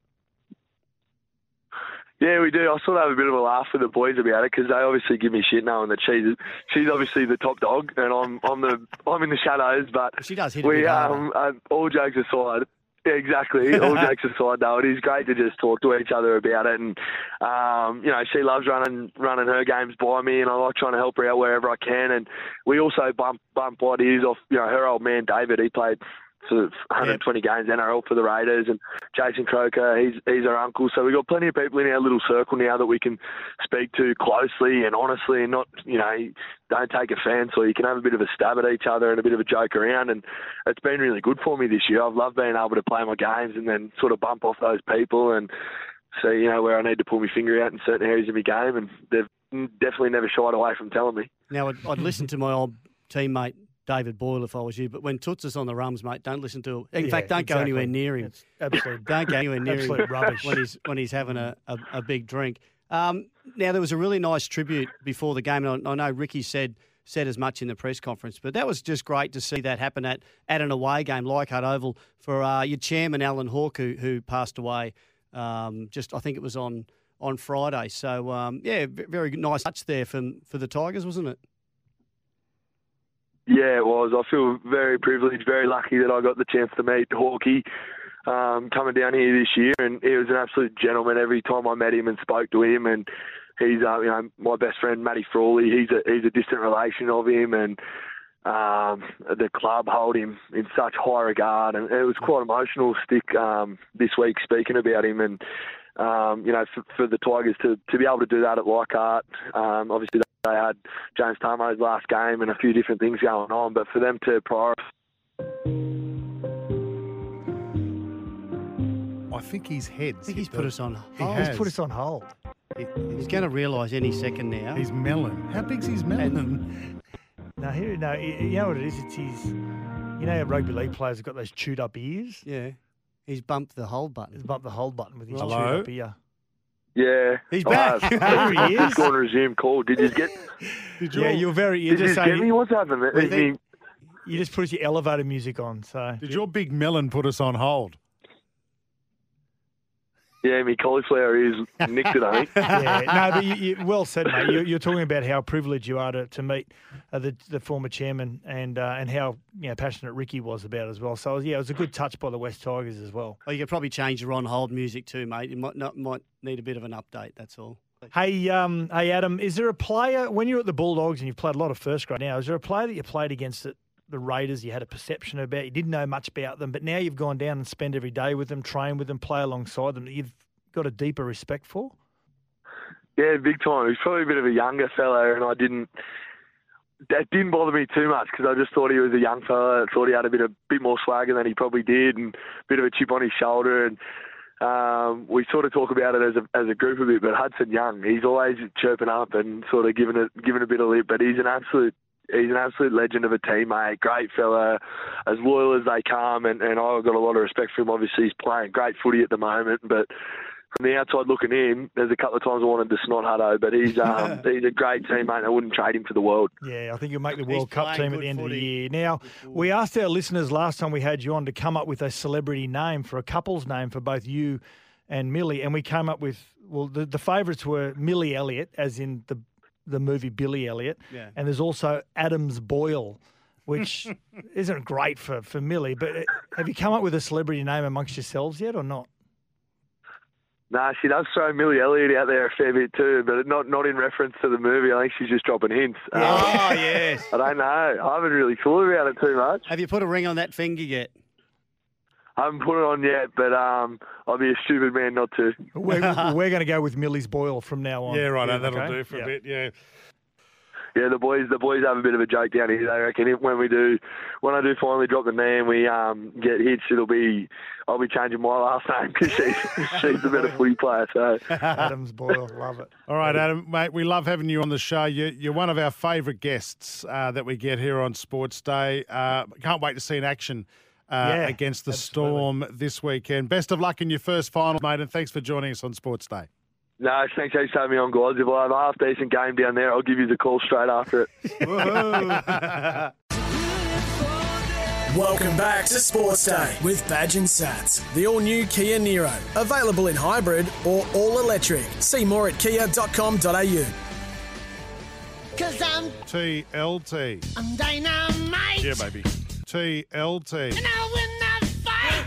[SPEAKER 10] Yeah, we do. I sort of have a bit of a laugh with the boys about it because they obviously give me shit knowing that she's she's obviously the top dog and I'm I'm the I'm in the shadows. But
[SPEAKER 4] She does hit
[SPEAKER 10] we um uh, all jokes aside. Yeah, exactly. All jokes aside, though, it is great to just talk to each other about it, and um, you know, she loves running running her games by me, and I like trying to help her out wherever I can. And we also bump bump ideas off. You know, her old man David, he played sort of 120 games NRL for the Raiders, and Jason Croker, he's he's our uncle. So we've got plenty of people in our little circle now that we can speak to closely and honestly, and not you know don't take offence, or you can have a bit of a stab at each other and a bit of a joke around. And it's been really good for me this year. I've loved being able to play my games and then sort of bump off those people and see you know where I need to pull my finger out in certain areas of my game, and they've definitely never shied away from telling me.
[SPEAKER 4] Now, I'd, I'd listen to my old teammate David Boyle if I was you, but when Toots is on the rums, mate, don't listen to. Him. In
[SPEAKER 3] Yeah,
[SPEAKER 4] fact, don't go anywhere near him.
[SPEAKER 3] It's absolute-
[SPEAKER 4] don't go anywhere near
[SPEAKER 3] absolute
[SPEAKER 4] him
[SPEAKER 3] rubbish.
[SPEAKER 4] when he's when he's having a, a, a big drink. Um, now, there was a really nice tribute before the game, and I, I know Ricky said said as much in the press conference, but that was just great to see that happen at, at an away game, Leichhardt Oval, for uh, your chairman Alan Hawke, who, who passed away. Um, just I think it was on on Friday. So um, yeah, very nice touch there from for the Tigers, wasn't it?
[SPEAKER 10] Yeah, it was. I feel very privileged, very lucky that I got the chance to meet Hawkey um, coming down here this year, and he was an absolute gentleman every time I met him and spoke to him. And he's, uh, you know, my best friend Matty Frawley. He's a he's a distant relation of him, and um, the club hold him in such high regard, and it was quite emotional. Stick um, this week speaking about him, and um, you know, for, for the Tigers to, to be able to do that at Leichhardt, um, obviously they had James Tamou's last game and a few different things going on, but for them to prioritise.
[SPEAKER 2] I think his head.
[SPEAKER 4] I think he's put us on
[SPEAKER 2] He
[SPEAKER 4] hold.
[SPEAKER 2] has.
[SPEAKER 3] He's put us on hold.
[SPEAKER 4] He's going to realise any second now.
[SPEAKER 2] He's melon. How big's his melon?
[SPEAKER 3] No, here, no, y- you know what it is? It's his. You know, how rugby league players have got those chewed up ears.
[SPEAKER 4] Yeah, he's bumped the hold button.
[SPEAKER 3] He's bumped the hold button with his
[SPEAKER 2] Hello?
[SPEAKER 3] chewed up ear.
[SPEAKER 10] Yeah,
[SPEAKER 4] He's
[SPEAKER 10] I
[SPEAKER 4] back.
[SPEAKER 10] have.
[SPEAKER 3] There he is.
[SPEAKER 10] Just going to resume call. Did you get?
[SPEAKER 2] Did
[SPEAKER 3] Yeah, you're very. You're
[SPEAKER 10] Did you
[SPEAKER 3] just
[SPEAKER 10] get me?
[SPEAKER 3] saying.
[SPEAKER 10] What's happened?
[SPEAKER 3] We
[SPEAKER 10] Is
[SPEAKER 3] You just put your elevator music on. So
[SPEAKER 2] Did your big melon put us on hold?
[SPEAKER 10] Yeah, me cauliflower is nicked it. I think.
[SPEAKER 3] yeah, no, but you, you, well said, mate. You, you're talking about how privileged you are to, to meet uh, the, the former chairman and uh, and how you know, passionate Ricky was about it as well. So yeah, it was a good touch by the West Tigers as well.
[SPEAKER 4] Oh, you could probably change your on hold music too, mate. You might not, might need a bit of an update. That's all.
[SPEAKER 3] Hey, um, hey, Adam, is there a player when you're at the Bulldogs and you've played a lot of first grade now? Is there a player that you played against at the Raiders? You had a perception about, you didn't know much about them, but now you've gone down and spent every day with them, train with them, play alongside them. You've got a deeper respect for.
[SPEAKER 10] Yeah, big time. He's probably a bit of a younger fella, and I didn't. That didn't bother me too much because I just thought he was a young fella. I thought he had a bit of bit more swagger than he probably did, and a bit of a chip on his shoulder. And um, we sort of talk about it as a as a group a bit. But Hudson Young, he's always chirping up and sort of giving it giving a bit of lip. But he's an absolute he's an absolute legend of a teammate, great fella, as loyal as they come, and, and I've got a lot of respect for him. Obviously, he's playing great footy at the moment, but from the outside looking in, there's a couple of times I wanted to snot Hutto, but he's um, he's a great teammate. I wouldn't trade him for the world.
[SPEAKER 3] Yeah, I think you'll make the
[SPEAKER 4] He's
[SPEAKER 3] World Cup team at the end of the year. Now, we asked our listeners last time we had you on to come up with a celebrity name for a couple's name for both you and Millie, and we came up with, well, the, the favourites were Millie Elliott, as in the, the movie Billy Elliot,
[SPEAKER 4] Yeah.
[SPEAKER 3] and there's also Adams Boyle. Which isn't great for, for Millie, but uh, have you come up with a celebrity name amongst yourselves yet or not?
[SPEAKER 10] Nah, she does throw Millie Elliott out there a fair bit too, but not not in reference to the movie. I think she's just dropping hints. Um,
[SPEAKER 4] Oh, yes.
[SPEAKER 10] I don't know. I haven't really thought about it too much.
[SPEAKER 4] Have you put a ring on that finger yet?
[SPEAKER 10] I haven't put it on yet, but um, I'll be a stupid man not to.
[SPEAKER 3] We're, we're going to go with Millie's Boyle from now on.
[SPEAKER 2] Yeah, right. that'll
[SPEAKER 3] okay?
[SPEAKER 2] do for
[SPEAKER 3] Yeah.
[SPEAKER 2] a bit. Yeah.
[SPEAKER 10] Yeah, the boys, the boys have a bit of a joke down here. They reckon if, when we do, when I do finally drop the name, we um, get hits, it'll be, I'll be changing my last name because she's she's a better footy player. So
[SPEAKER 3] Adams Boyle, love it.
[SPEAKER 2] All right, Adam, mate, we love having you on the show. You, you're one of our favourite guests uh, that we get here on Sports Day. Uh, can't wait to see in action uh,
[SPEAKER 3] Yeah,
[SPEAKER 2] against the
[SPEAKER 3] absolutely.
[SPEAKER 2] Storm this weekend. Best of luck in your first final, mate, and thanks for joining us on Sports Day.
[SPEAKER 10] no, thanks for having me on, guys. If I have a half decent game down there, I'll give you the call straight after it.
[SPEAKER 1] Welcome back to Sports Day with Badge and Sats, the all new Kia Niro. Available in hybrid or all electric. See more at kia.com.au.
[SPEAKER 11] Cause I'm,
[SPEAKER 2] TLT.
[SPEAKER 11] I'm dynamite.
[SPEAKER 2] Yeah, baby. TLT.
[SPEAKER 11] And I win that fight.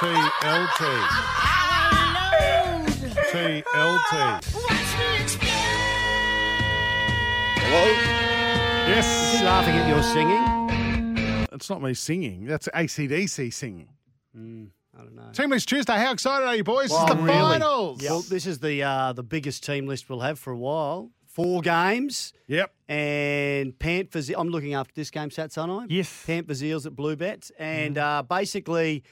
[SPEAKER 2] TLT.
[SPEAKER 11] I will lose.
[SPEAKER 2] TLT.
[SPEAKER 11] Watch me explode.
[SPEAKER 2] Yes.
[SPEAKER 4] Laughing at your singing?
[SPEAKER 2] It's not me singing. That's ACDC singing.
[SPEAKER 4] I don't know.
[SPEAKER 2] Team List Tuesday. How excited are you, boys?
[SPEAKER 4] Well,
[SPEAKER 2] this is the
[SPEAKER 4] really.
[SPEAKER 2] finals.
[SPEAKER 4] Well, this is the uh, the biggest team list we'll have for a while. Four games.
[SPEAKER 2] Yep.
[SPEAKER 4] And Panthers. I'm looking after this game, Sats, aren't I?
[SPEAKER 3] Yes.
[SPEAKER 4] Panthers Eels at Blue Bet. And uh, basically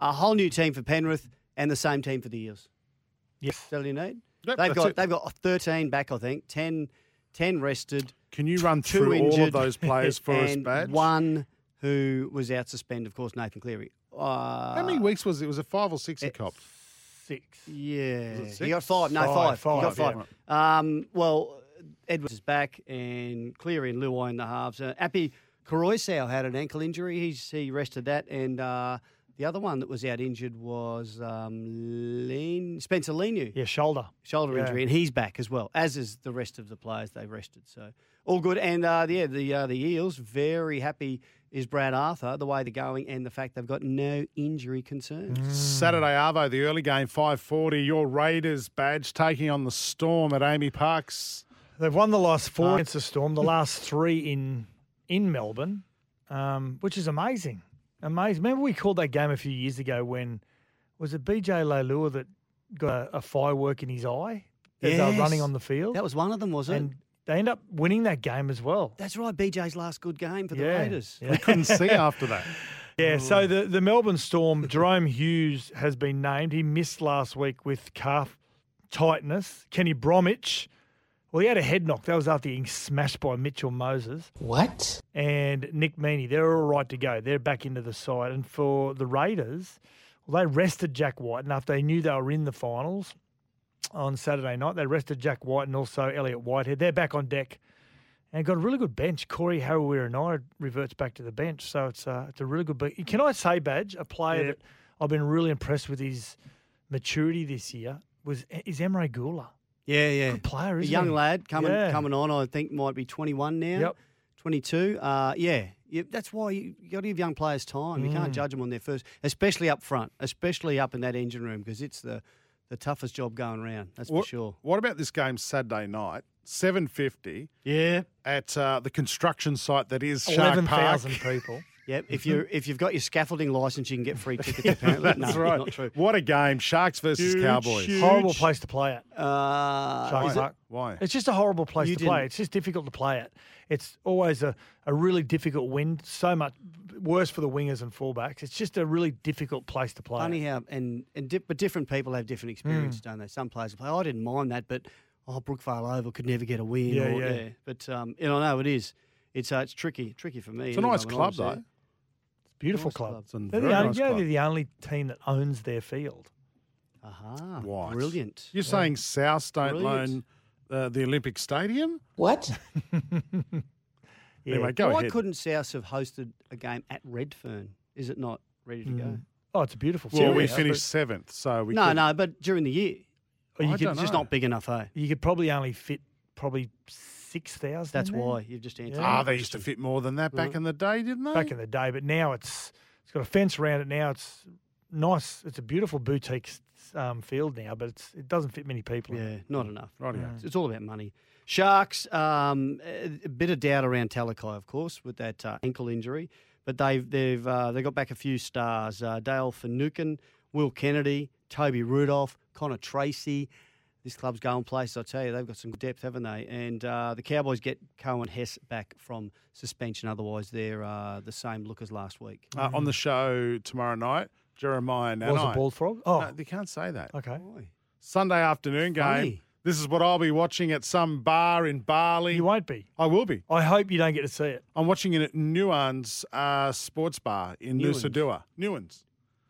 [SPEAKER 4] a whole new team for Penrith and the same team for the Eels.
[SPEAKER 3] Yes.
[SPEAKER 4] Is that all you need?
[SPEAKER 2] Yep,
[SPEAKER 4] they've got
[SPEAKER 2] it.
[SPEAKER 4] they've got 13 back, I think. 10, 10 rested.
[SPEAKER 2] Can you run
[SPEAKER 4] two
[SPEAKER 2] through all of those players for us,
[SPEAKER 4] and
[SPEAKER 2] Badge?
[SPEAKER 4] One who was out suspended, of course, Nathan Cleary. Uh,
[SPEAKER 2] How many weeks was it? Was it five or six he copped?
[SPEAKER 3] Six.
[SPEAKER 4] Yeah,
[SPEAKER 2] it
[SPEAKER 4] he got five. No,
[SPEAKER 3] Five,
[SPEAKER 4] five. He got
[SPEAKER 2] five,
[SPEAKER 4] five. Um, well, Edwards is back, and Cleary and Luai in the halves. Uh, Api Koroisau had an ankle injury. He's he rested that, and uh, the other one that was out injured was um, Lean, Spencer Leniu,
[SPEAKER 3] Yeah, shoulder.
[SPEAKER 4] shoulder
[SPEAKER 3] Yeah.
[SPEAKER 4] injury, and he's back as well, as is the rest of the players they rested. So all good. And uh, yeah, the uh, the Eels very happy is Brad Arthur the way they're going, and the fact they've got no injury concerns.
[SPEAKER 2] Mm. Saturday Arvo, the early game, five forty. Your Raiders badge taking on the Storm at AAMI Parks.
[SPEAKER 3] They've won the last four
[SPEAKER 2] Uh,
[SPEAKER 3] against the Storm, the last three in in Melbourne, um, which is amazing. Amazing. Remember we called that game a few years ago when was it BJ Leilua that got a, a firework in his eye as they were running on the field,
[SPEAKER 4] That was one of them, was it?
[SPEAKER 3] and they end up winning that game as well.
[SPEAKER 4] That's right, BJ's last good game for the
[SPEAKER 3] Yeah,
[SPEAKER 4] Raiders.
[SPEAKER 3] yeah.
[SPEAKER 2] We couldn't see after that.
[SPEAKER 3] Yeah, so the, the Melbourne Storm, Jahrome Hughes has been named. He missed last week with calf tightness. Kenny Bromwich, well, he had a head knock. That was after getting smashed by Mitchell Moses.
[SPEAKER 8] What?
[SPEAKER 3] And Nick Meaney, they're all right to go. They're back into the side. And for the Raiders, well, they rested Jack Wighton. And after they knew they were in the finals on Saturday night, they rested Jack Wighton and also Elliot Whitehead. They're back on deck and got a really good bench. Corey Harawira and I reverts back to the bench, so it's uh, it's a really good. But can I say, Badge, a player that I've been really impressed with his maturity this year was is Emre Guler.
[SPEAKER 4] Yeah, yeah.
[SPEAKER 3] Good player,
[SPEAKER 4] A
[SPEAKER 3] isn't
[SPEAKER 4] young
[SPEAKER 3] he?
[SPEAKER 4] lad coming
[SPEAKER 3] Yeah.
[SPEAKER 4] coming on, I think might be 21 now.
[SPEAKER 3] Yep.
[SPEAKER 4] 22. Uh, yeah. yeah, that's why you, you got to give young players time. You
[SPEAKER 3] Mm.
[SPEAKER 4] can't judge them on their first, especially up front, especially up in that engine room because it's the, the toughest job going around. That's
[SPEAKER 2] What,
[SPEAKER 4] for sure.
[SPEAKER 2] what about this game Saturday night? Seven fifty
[SPEAKER 4] Yeah,
[SPEAKER 2] at uh, the construction site that is Shark
[SPEAKER 3] Eleven
[SPEAKER 2] Park.
[SPEAKER 3] thousand people.
[SPEAKER 4] Yep. If you if you've got your scaffolding license, you can get free tickets. Apparently,
[SPEAKER 2] That's
[SPEAKER 4] no,
[SPEAKER 2] right.
[SPEAKER 4] Not true.
[SPEAKER 2] What a game. Sharks versus
[SPEAKER 3] Huge,
[SPEAKER 2] Cowboys.
[SPEAKER 3] huge. Horrible place to play at.
[SPEAKER 4] Uh,
[SPEAKER 3] Sharks
[SPEAKER 4] is it-
[SPEAKER 3] Park.
[SPEAKER 2] Why?
[SPEAKER 3] It's just a horrible place
[SPEAKER 4] You
[SPEAKER 3] to play.
[SPEAKER 4] didn't-
[SPEAKER 3] It's just difficult to play it. It's always a, a really difficult wind. So much worse for the wingers and fullbacks. It's just a really difficult place to play.
[SPEAKER 4] Funny how and and di- but different people have different experiences,
[SPEAKER 3] Mm.
[SPEAKER 4] don't they? Some players play. I didn't mind that, but oh, Brookvale Oval could never get a win.
[SPEAKER 3] Yeah,
[SPEAKER 4] or,
[SPEAKER 3] yeah.
[SPEAKER 4] But um, you know, no, it is. It's uh, it's tricky, tricky for me.
[SPEAKER 2] It's a nice club,
[SPEAKER 4] though. there.
[SPEAKER 2] Though.
[SPEAKER 3] Beautiful
[SPEAKER 4] Nice
[SPEAKER 3] club.
[SPEAKER 4] club.
[SPEAKER 3] They're,
[SPEAKER 2] very
[SPEAKER 3] the only,
[SPEAKER 2] nice
[SPEAKER 3] you know,
[SPEAKER 2] club.
[SPEAKER 3] they're the only team that owns their field.
[SPEAKER 4] Aha,
[SPEAKER 2] What?
[SPEAKER 4] brilliant.
[SPEAKER 2] You're saying South don't
[SPEAKER 4] Brilliant.
[SPEAKER 2] loan uh, the Olympic Stadium?
[SPEAKER 8] What?
[SPEAKER 3] Yeah.
[SPEAKER 2] Anyway, go
[SPEAKER 4] Why
[SPEAKER 2] ahead.
[SPEAKER 4] couldn't South have hosted a game at Redfern? Is it not ready to go?
[SPEAKER 3] Mm. Oh, it's a beautiful
[SPEAKER 2] Well,
[SPEAKER 3] field.
[SPEAKER 2] we
[SPEAKER 3] yeah,
[SPEAKER 2] finished seventh, so we
[SPEAKER 4] no,
[SPEAKER 2] could-
[SPEAKER 4] no, but during the year,
[SPEAKER 3] but you
[SPEAKER 2] I
[SPEAKER 3] could,
[SPEAKER 2] don't
[SPEAKER 4] it's just
[SPEAKER 2] know.
[SPEAKER 4] not big enough, eh?
[SPEAKER 3] you could probably only fit probably six thousand.
[SPEAKER 4] That's why you've just answered.
[SPEAKER 3] Yeah.
[SPEAKER 2] Ah, they used to fit more than that back in the day, didn't they?
[SPEAKER 3] back in the day, but now it's it's got a fence around it. Now it's nice. It's a beautiful boutique um, field now, but it's, it doesn't fit many people.
[SPEAKER 4] Yeah, not enough.
[SPEAKER 2] Rightio.
[SPEAKER 4] It's, it's all about money. Sharks, um, a, a bit of doubt around Talakai, of course, with that uh, ankle injury, but they've they've uh, they got back a few stars: uh, Dale Finucane, Will Kennedy, Toby Rudolph, Connor Tracey. This club's going places, I tell you. They've got some depth, haven't they? And uh, the Cowboys get Coen Hess back from suspension. Otherwise, they're uh, the same look as last week.
[SPEAKER 2] Uh, on the show tomorrow night, Jeremiah and
[SPEAKER 3] Was
[SPEAKER 2] I.
[SPEAKER 3] a bald frog? Oh,
[SPEAKER 2] No, you can't say that.
[SPEAKER 3] okay.
[SPEAKER 2] Sunday afternoon game.
[SPEAKER 4] Funny.
[SPEAKER 2] This is what I'll be watching at some bar in Bali.
[SPEAKER 3] You won't be.
[SPEAKER 2] I will be.
[SPEAKER 3] I hope you don't get to see it.
[SPEAKER 2] I'm watching it at Nuan's uh, Sports Bar in
[SPEAKER 4] Nuan's?
[SPEAKER 2] Nusa Dua.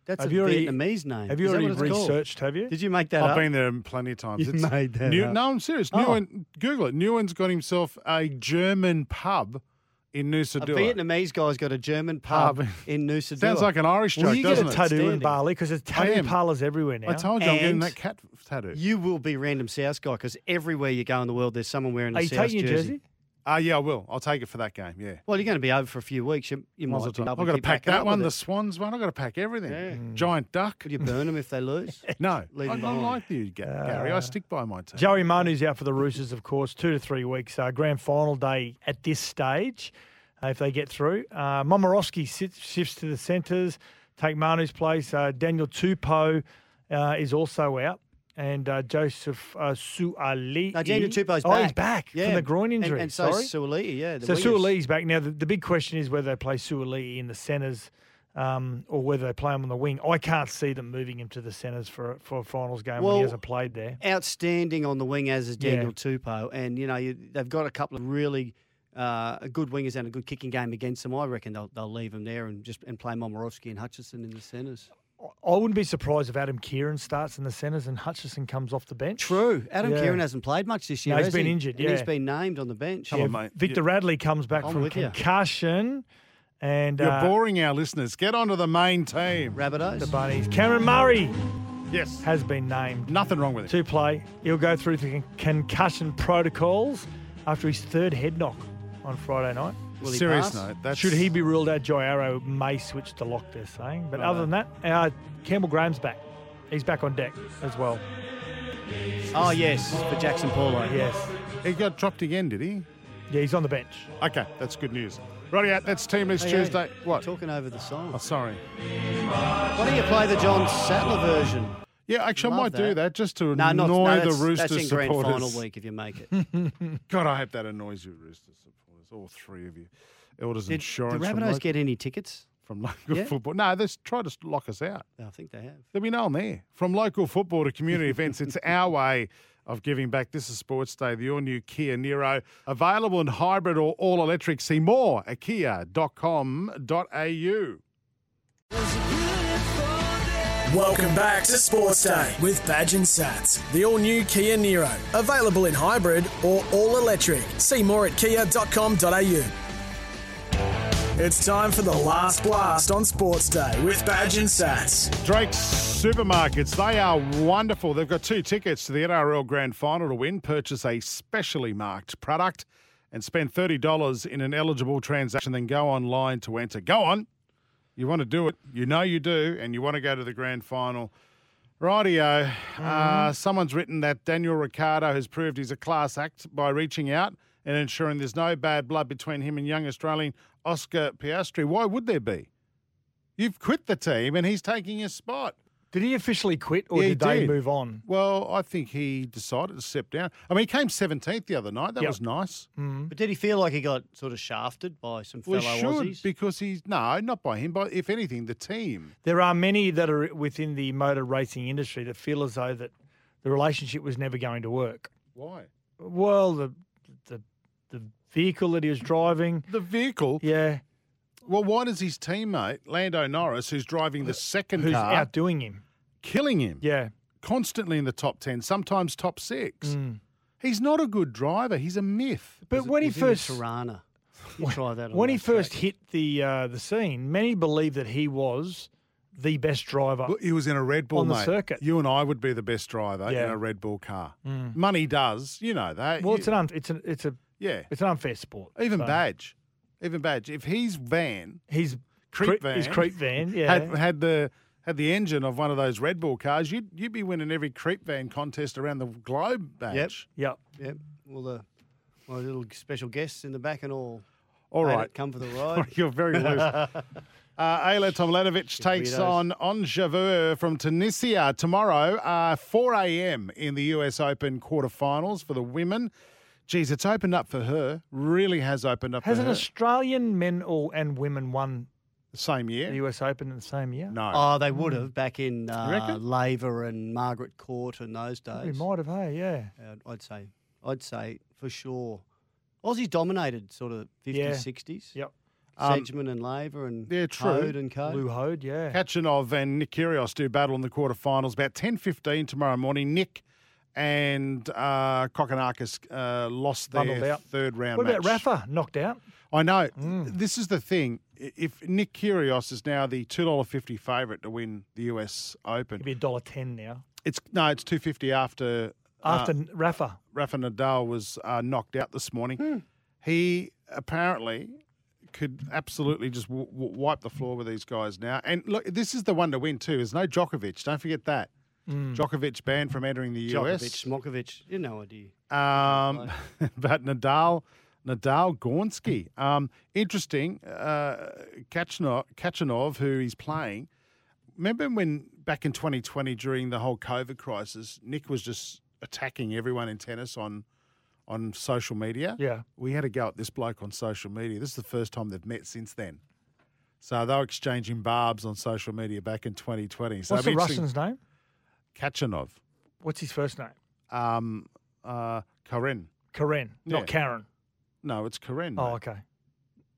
[SPEAKER 2] Nuan's.
[SPEAKER 4] That's
[SPEAKER 3] Have
[SPEAKER 4] a
[SPEAKER 3] you already-
[SPEAKER 4] Vietnamese name.
[SPEAKER 3] Have you
[SPEAKER 4] Is that
[SPEAKER 3] already
[SPEAKER 4] what it's called?
[SPEAKER 3] researched? Have you?
[SPEAKER 4] Did you make that
[SPEAKER 2] I've
[SPEAKER 4] up?
[SPEAKER 2] been there plenty of times.
[SPEAKER 4] You made that
[SPEAKER 2] New-
[SPEAKER 4] up.
[SPEAKER 2] No, I'm serious.
[SPEAKER 4] Oh.
[SPEAKER 2] Newen, Google it. Newen's got himself a German pub in Nusa
[SPEAKER 4] A
[SPEAKER 2] Dua.
[SPEAKER 4] Vietnamese guy's got a German pub
[SPEAKER 2] Pub.
[SPEAKER 4] in Nusa Dua.
[SPEAKER 2] Sounds like an Irish
[SPEAKER 3] Will
[SPEAKER 2] joke,
[SPEAKER 3] you get
[SPEAKER 2] doesn't
[SPEAKER 3] a
[SPEAKER 2] it?
[SPEAKER 3] tattoo in
[SPEAKER 4] Outstanding.
[SPEAKER 3] Bali? Because there's
[SPEAKER 2] I
[SPEAKER 3] tattoo
[SPEAKER 2] am.
[SPEAKER 3] parlours everywhere now.
[SPEAKER 2] I told you I'm getting
[SPEAKER 4] And-
[SPEAKER 2] that cat tattoo.
[SPEAKER 4] You will be random South guy because everywhere you go in the world, there's someone wearing a
[SPEAKER 3] Are you
[SPEAKER 4] South
[SPEAKER 3] taking your jersey?
[SPEAKER 2] Ah, yeah, I will. I'll take it for that game. Yeah.
[SPEAKER 4] Well, you're going to be over for a few weeks. You, you might
[SPEAKER 2] I've
[SPEAKER 4] be able
[SPEAKER 2] got
[SPEAKER 4] to
[SPEAKER 2] to pack that one, the. Swans one. I've got to pack everything.
[SPEAKER 4] Yeah.
[SPEAKER 2] Giant duck.
[SPEAKER 4] Could you burn them if they lose?
[SPEAKER 2] No,
[SPEAKER 4] Leave
[SPEAKER 2] I,
[SPEAKER 4] them
[SPEAKER 2] I like you, Ga- Gary. I stick by my team.
[SPEAKER 3] Joey Manu's out for the Roosters, of course, two to three weeks. Uh, grand final day at this stage, uh, if they get through. Uh, Momorowski sits, shifts to the centres, take Manu's place. Uh, Daniel Tupou uh, is also out. And uh, Joseph uh, Suaalii.
[SPEAKER 4] No, Daniel Tupou's
[SPEAKER 3] oh,
[SPEAKER 4] back.
[SPEAKER 3] he's back
[SPEAKER 4] Yeah.
[SPEAKER 3] from the groin injury.
[SPEAKER 4] And, so
[SPEAKER 3] sorry.
[SPEAKER 4] Suoliti, yeah. The
[SPEAKER 3] So. Suaalii's back. Now, the, the big question is whether they play Suoli in the centres um, or whether they play him on the wing. I can't see them moving him to the centres for, for a finals game when he hasn't played there.
[SPEAKER 4] Outstanding on the wing as is
[SPEAKER 3] Yeah.
[SPEAKER 4] Daniel Tupou. And, you know, you, they've got a couple of really uh, good wingers and a good kicking game against them. I reckon they'll, they'll leave him there and just and play Momorowski and Hutchison in the centres.
[SPEAKER 3] I wouldn't be surprised if Adam Keighran starts in the centres and Hutchison comes off the bench.
[SPEAKER 4] True. Adam
[SPEAKER 3] Yeah.
[SPEAKER 4] Keighran hasn't played much this year.
[SPEAKER 3] No, he's
[SPEAKER 4] has
[SPEAKER 3] been
[SPEAKER 4] he?
[SPEAKER 3] injured,
[SPEAKER 4] And he's
[SPEAKER 3] yeah.
[SPEAKER 4] been named on the bench.
[SPEAKER 2] Come on, mate.
[SPEAKER 3] Victor Radley comes back
[SPEAKER 4] I'm
[SPEAKER 3] from
[SPEAKER 4] with you.
[SPEAKER 3] concussion. And
[SPEAKER 2] You're
[SPEAKER 3] uh,
[SPEAKER 2] boring our listeners. Get onto the main team.
[SPEAKER 4] Rabbitohs.
[SPEAKER 3] the Bunnies. Cameron Murray
[SPEAKER 2] Yes.
[SPEAKER 3] has been named
[SPEAKER 2] Nothing wrong with it.
[SPEAKER 3] to play. He'll go through the concussion protocols after his third head knock on Friday night.
[SPEAKER 4] Will he
[SPEAKER 2] Serious
[SPEAKER 4] pass?
[SPEAKER 2] note. That's
[SPEAKER 3] Should he be ruled out, Jai Arrow may switch to lock, they're saying. But other than that, uh, Campbell Graham's back. He's back on deck as well.
[SPEAKER 4] Oh, yes, for Jaxson Paulo.
[SPEAKER 3] Yes.
[SPEAKER 2] He got dropped again, did he?
[SPEAKER 3] Yeah, he's on the bench.
[SPEAKER 2] Okay, that's good news. Righty out. That's Team List
[SPEAKER 4] Hey, hey,
[SPEAKER 2] Tuesday. What?
[SPEAKER 4] Talking over the song.
[SPEAKER 2] Oh, sorry.
[SPEAKER 4] Why don't you play the John Sattler version?
[SPEAKER 2] Yeah, actually, I
[SPEAKER 4] Love
[SPEAKER 2] might do
[SPEAKER 4] that.
[SPEAKER 2] that just to
[SPEAKER 4] No, not
[SPEAKER 2] annoy
[SPEAKER 4] no,
[SPEAKER 2] the
[SPEAKER 4] that's,
[SPEAKER 2] Roosters
[SPEAKER 4] That's in grand final week if you make it.
[SPEAKER 2] God, I hope that annoys you, Roosters supporters. All three of you. Elders
[SPEAKER 4] Did,
[SPEAKER 2] Insurance.
[SPEAKER 4] did
[SPEAKER 2] from
[SPEAKER 4] Rabbitohs
[SPEAKER 2] local,
[SPEAKER 4] get any tickets?
[SPEAKER 2] from local
[SPEAKER 4] Yeah.
[SPEAKER 2] football. No, they try to lock us out.
[SPEAKER 4] I think they have.
[SPEAKER 2] There'll be no one there. From local football to community events, it's our way of giving back. This is Sports Day, the all new Kia Niro. Available in hybrid or all electric. See more at kia.com.au.
[SPEAKER 1] Welcome back to Sports Day with Badge and Sats. The all new Kia Niro. Available in hybrid or all electric. See more at kia.com.au. It's time for the last blast on Sports Day with Badge and Sats.
[SPEAKER 2] Drake's Supermarkets, they are wonderful. They've got two tickets to the NRL Grand Final to win. Purchase a specially marked product and spend $30 in an eligible transaction, then go online to enter. Go on. You want to do it. You know you do, and you want to go to the grand final. Rightio. Uh, someone's written that Daniel Ricciardo has proved he's a class act by reaching out and ensuring there's no bad blood between him and young Australian Oscar Piastri. Why would there be? You've quit the team and he's taking his spot.
[SPEAKER 3] Did he officially quit or
[SPEAKER 2] Yeah, he
[SPEAKER 3] did they
[SPEAKER 2] did.
[SPEAKER 3] move on?
[SPEAKER 2] Well, I think he decided to step down. I mean, he came 17th the other night. That
[SPEAKER 3] Yep.
[SPEAKER 2] was nice. Mm.
[SPEAKER 4] But did he feel like he got sort of shafted by some fellow
[SPEAKER 2] Well, he should
[SPEAKER 4] Aussies?
[SPEAKER 2] because he's no, not by him, but if anything, the team.
[SPEAKER 3] There are many that are within the motor racing industry that feel as though that the relationship was never going to work.
[SPEAKER 2] Why?
[SPEAKER 3] Well, the the the vehicle that he was driving,
[SPEAKER 2] The vehicle.
[SPEAKER 3] yeah,
[SPEAKER 2] Well, why does his teammate Lando Norris, who's driving the second
[SPEAKER 3] who's
[SPEAKER 2] car,
[SPEAKER 3] outdoing him?
[SPEAKER 2] killing him?
[SPEAKER 3] Yeah,
[SPEAKER 2] constantly in the top 10, sometimes top six.
[SPEAKER 3] Mm.
[SPEAKER 2] He's not a good driver. He's a myth.
[SPEAKER 3] but when he
[SPEAKER 4] He's
[SPEAKER 3] first
[SPEAKER 4] Tirana. Try that on
[SPEAKER 3] when he
[SPEAKER 4] that
[SPEAKER 3] first hit the uh, the scene, many believed that he was the best driver.
[SPEAKER 2] Well, He was in a Red Bull,
[SPEAKER 3] On the
[SPEAKER 2] mate.
[SPEAKER 3] circuit.
[SPEAKER 2] You and I would be the best driver in a Red Bull car.
[SPEAKER 3] Mm.
[SPEAKER 2] Money does, you know that.
[SPEAKER 3] Well,
[SPEAKER 2] You-
[SPEAKER 3] it's an un, it's a it's a
[SPEAKER 2] yeah.
[SPEAKER 3] it's an unfair sport.
[SPEAKER 2] Even
[SPEAKER 3] So
[SPEAKER 2] badge, even badge. If his van,
[SPEAKER 3] He's
[SPEAKER 2] creep
[SPEAKER 3] cre-
[SPEAKER 2] van,
[SPEAKER 3] His creep van, yeah.
[SPEAKER 2] had, had the had the engine of one of those Red Bull cars, you'd you'd be winning every creep van contest around the globe. Badge.
[SPEAKER 3] yep.
[SPEAKER 4] Yep. Yep. Well, the my little special guests in the back and all.
[SPEAKER 2] All
[SPEAKER 4] made
[SPEAKER 2] right.
[SPEAKER 4] it Come for the ride.
[SPEAKER 2] You're very loose. Uh, Ajla Tomljanovic takes
[SPEAKER 4] weirdos.
[SPEAKER 2] on Ons Jabeur from Tunisia tomorrow, uh, 4 a.m. in the US Open quarterfinals for the women. Geez, it's opened up for her. Really has opened up
[SPEAKER 3] Has
[SPEAKER 2] for
[SPEAKER 3] an
[SPEAKER 2] her.
[SPEAKER 3] Australian men or and women won
[SPEAKER 2] the same year. the?
[SPEAKER 3] US Open in the same year?
[SPEAKER 2] No.
[SPEAKER 4] Oh, they would have back in uh,
[SPEAKER 2] reckon?
[SPEAKER 4] Laver and Margaret Court in those days.
[SPEAKER 3] We
[SPEAKER 4] days.
[SPEAKER 3] might have, hey, yeah.
[SPEAKER 4] Uh, I'd say, I'd say for sure. Aussies dominated sort of 50s,
[SPEAKER 3] Yeah.
[SPEAKER 4] 60s.
[SPEAKER 3] Yep.
[SPEAKER 2] Um,
[SPEAKER 4] Sedgman and Laver and
[SPEAKER 2] yeah, true.
[SPEAKER 4] Hoad and Co.
[SPEAKER 3] Lew Hoad, yeah.
[SPEAKER 2] Khachanov and Nick Kyrgios do battle in the quarterfinals about 10.15 tomorrow morning. Nick and uh, Kokkinakis uh, lost their
[SPEAKER 3] out.
[SPEAKER 2] third round
[SPEAKER 3] What about
[SPEAKER 2] match.
[SPEAKER 3] Rafa? Knocked out?
[SPEAKER 2] I know.
[SPEAKER 3] Mm.
[SPEAKER 2] This is the thing. If Nick Kyrgios is now the two dollar fifty favourite to win the US Open,
[SPEAKER 3] It'd be a dollar ten now.
[SPEAKER 2] it's no, it's two fifty after
[SPEAKER 3] After
[SPEAKER 2] uh,
[SPEAKER 3] Rafa.
[SPEAKER 2] Rafa Nadal was uh, knocked out this morning.
[SPEAKER 3] Hmm.
[SPEAKER 2] He apparently could absolutely just w- w- wipe the floor with these guys now. And look, this is the one to win too. There's no Djokovic. Don't forget that.
[SPEAKER 3] Mm.
[SPEAKER 2] Djokovic banned from entering the US. Djokovic.
[SPEAKER 4] Smokovic, you no idea.
[SPEAKER 2] Um, but Nadal, Nadal Gornsky. Um, interesting. Uh, Khachanov, Khachanov, who he's playing. Remember when back in 2020 during the whole COVID crisis, Nick was just attacking everyone in tennis on on social media.
[SPEAKER 3] Yeah.
[SPEAKER 2] We had to go at this bloke on social media. This is the first time they've met since then. So they were exchanging barbs on social media back in 2020. So
[SPEAKER 3] What's the Russian's name?
[SPEAKER 2] Khachanov.
[SPEAKER 3] What's his first name?
[SPEAKER 2] Um, uh, Karen.
[SPEAKER 3] Karen,
[SPEAKER 2] Yeah.
[SPEAKER 3] not Karen.
[SPEAKER 2] No, it's Karen.
[SPEAKER 3] Oh,
[SPEAKER 2] mate.
[SPEAKER 3] okay.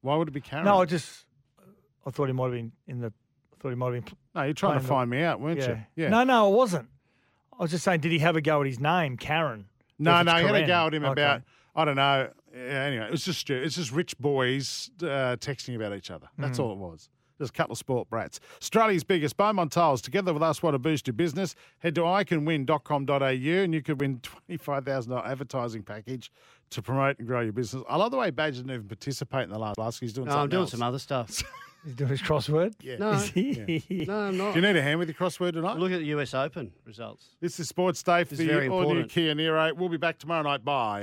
[SPEAKER 2] Why would it be Karen?
[SPEAKER 3] No, I just I thought he might have been in the. I thought he might have been.
[SPEAKER 2] No, you're trying to
[SPEAKER 3] playing the-
[SPEAKER 2] find me out, weren't
[SPEAKER 3] yeah.
[SPEAKER 2] you? Yeah.
[SPEAKER 3] No, no, I wasn't. I was just saying, did he have a go at his name, Karen?
[SPEAKER 2] no,
[SPEAKER 3] if
[SPEAKER 2] no.
[SPEAKER 3] it's
[SPEAKER 2] had a
[SPEAKER 3] Karen?
[SPEAKER 2] go at him
[SPEAKER 3] Okay.
[SPEAKER 2] about. I don't know. Yeah, anyway, it was just stu- it's just rich boys uh, texting about each other. That's
[SPEAKER 3] Mm.
[SPEAKER 2] all it was. Just a couple of sport brats. Australia's biggest Beaumont Tiles. Together with us, want to boost your business. Head to iCanWin.com.au and you could win $25,000 advertising package to promote and grow your business. I love the way Badger didn't even participate in the last ask. He's doing
[SPEAKER 4] No, I'm doing
[SPEAKER 2] else.
[SPEAKER 4] some other stuff.
[SPEAKER 3] He's doing his crossword.
[SPEAKER 2] Yeah.
[SPEAKER 4] No,
[SPEAKER 3] Is he?
[SPEAKER 4] no, I'm not.
[SPEAKER 2] Do you need a hand with your crossword tonight?
[SPEAKER 4] Look at the US Open results.
[SPEAKER 2] This is Sports Day for
[SPEAKER 4] It's
[SPEAKER 2] the
[SPEAKER 4] very
[SPEAKER 2] all-new
[SPEAKER 4] important.
[SPEAKER 2] Kia Niro. We'll be back tomorrow night. Bye.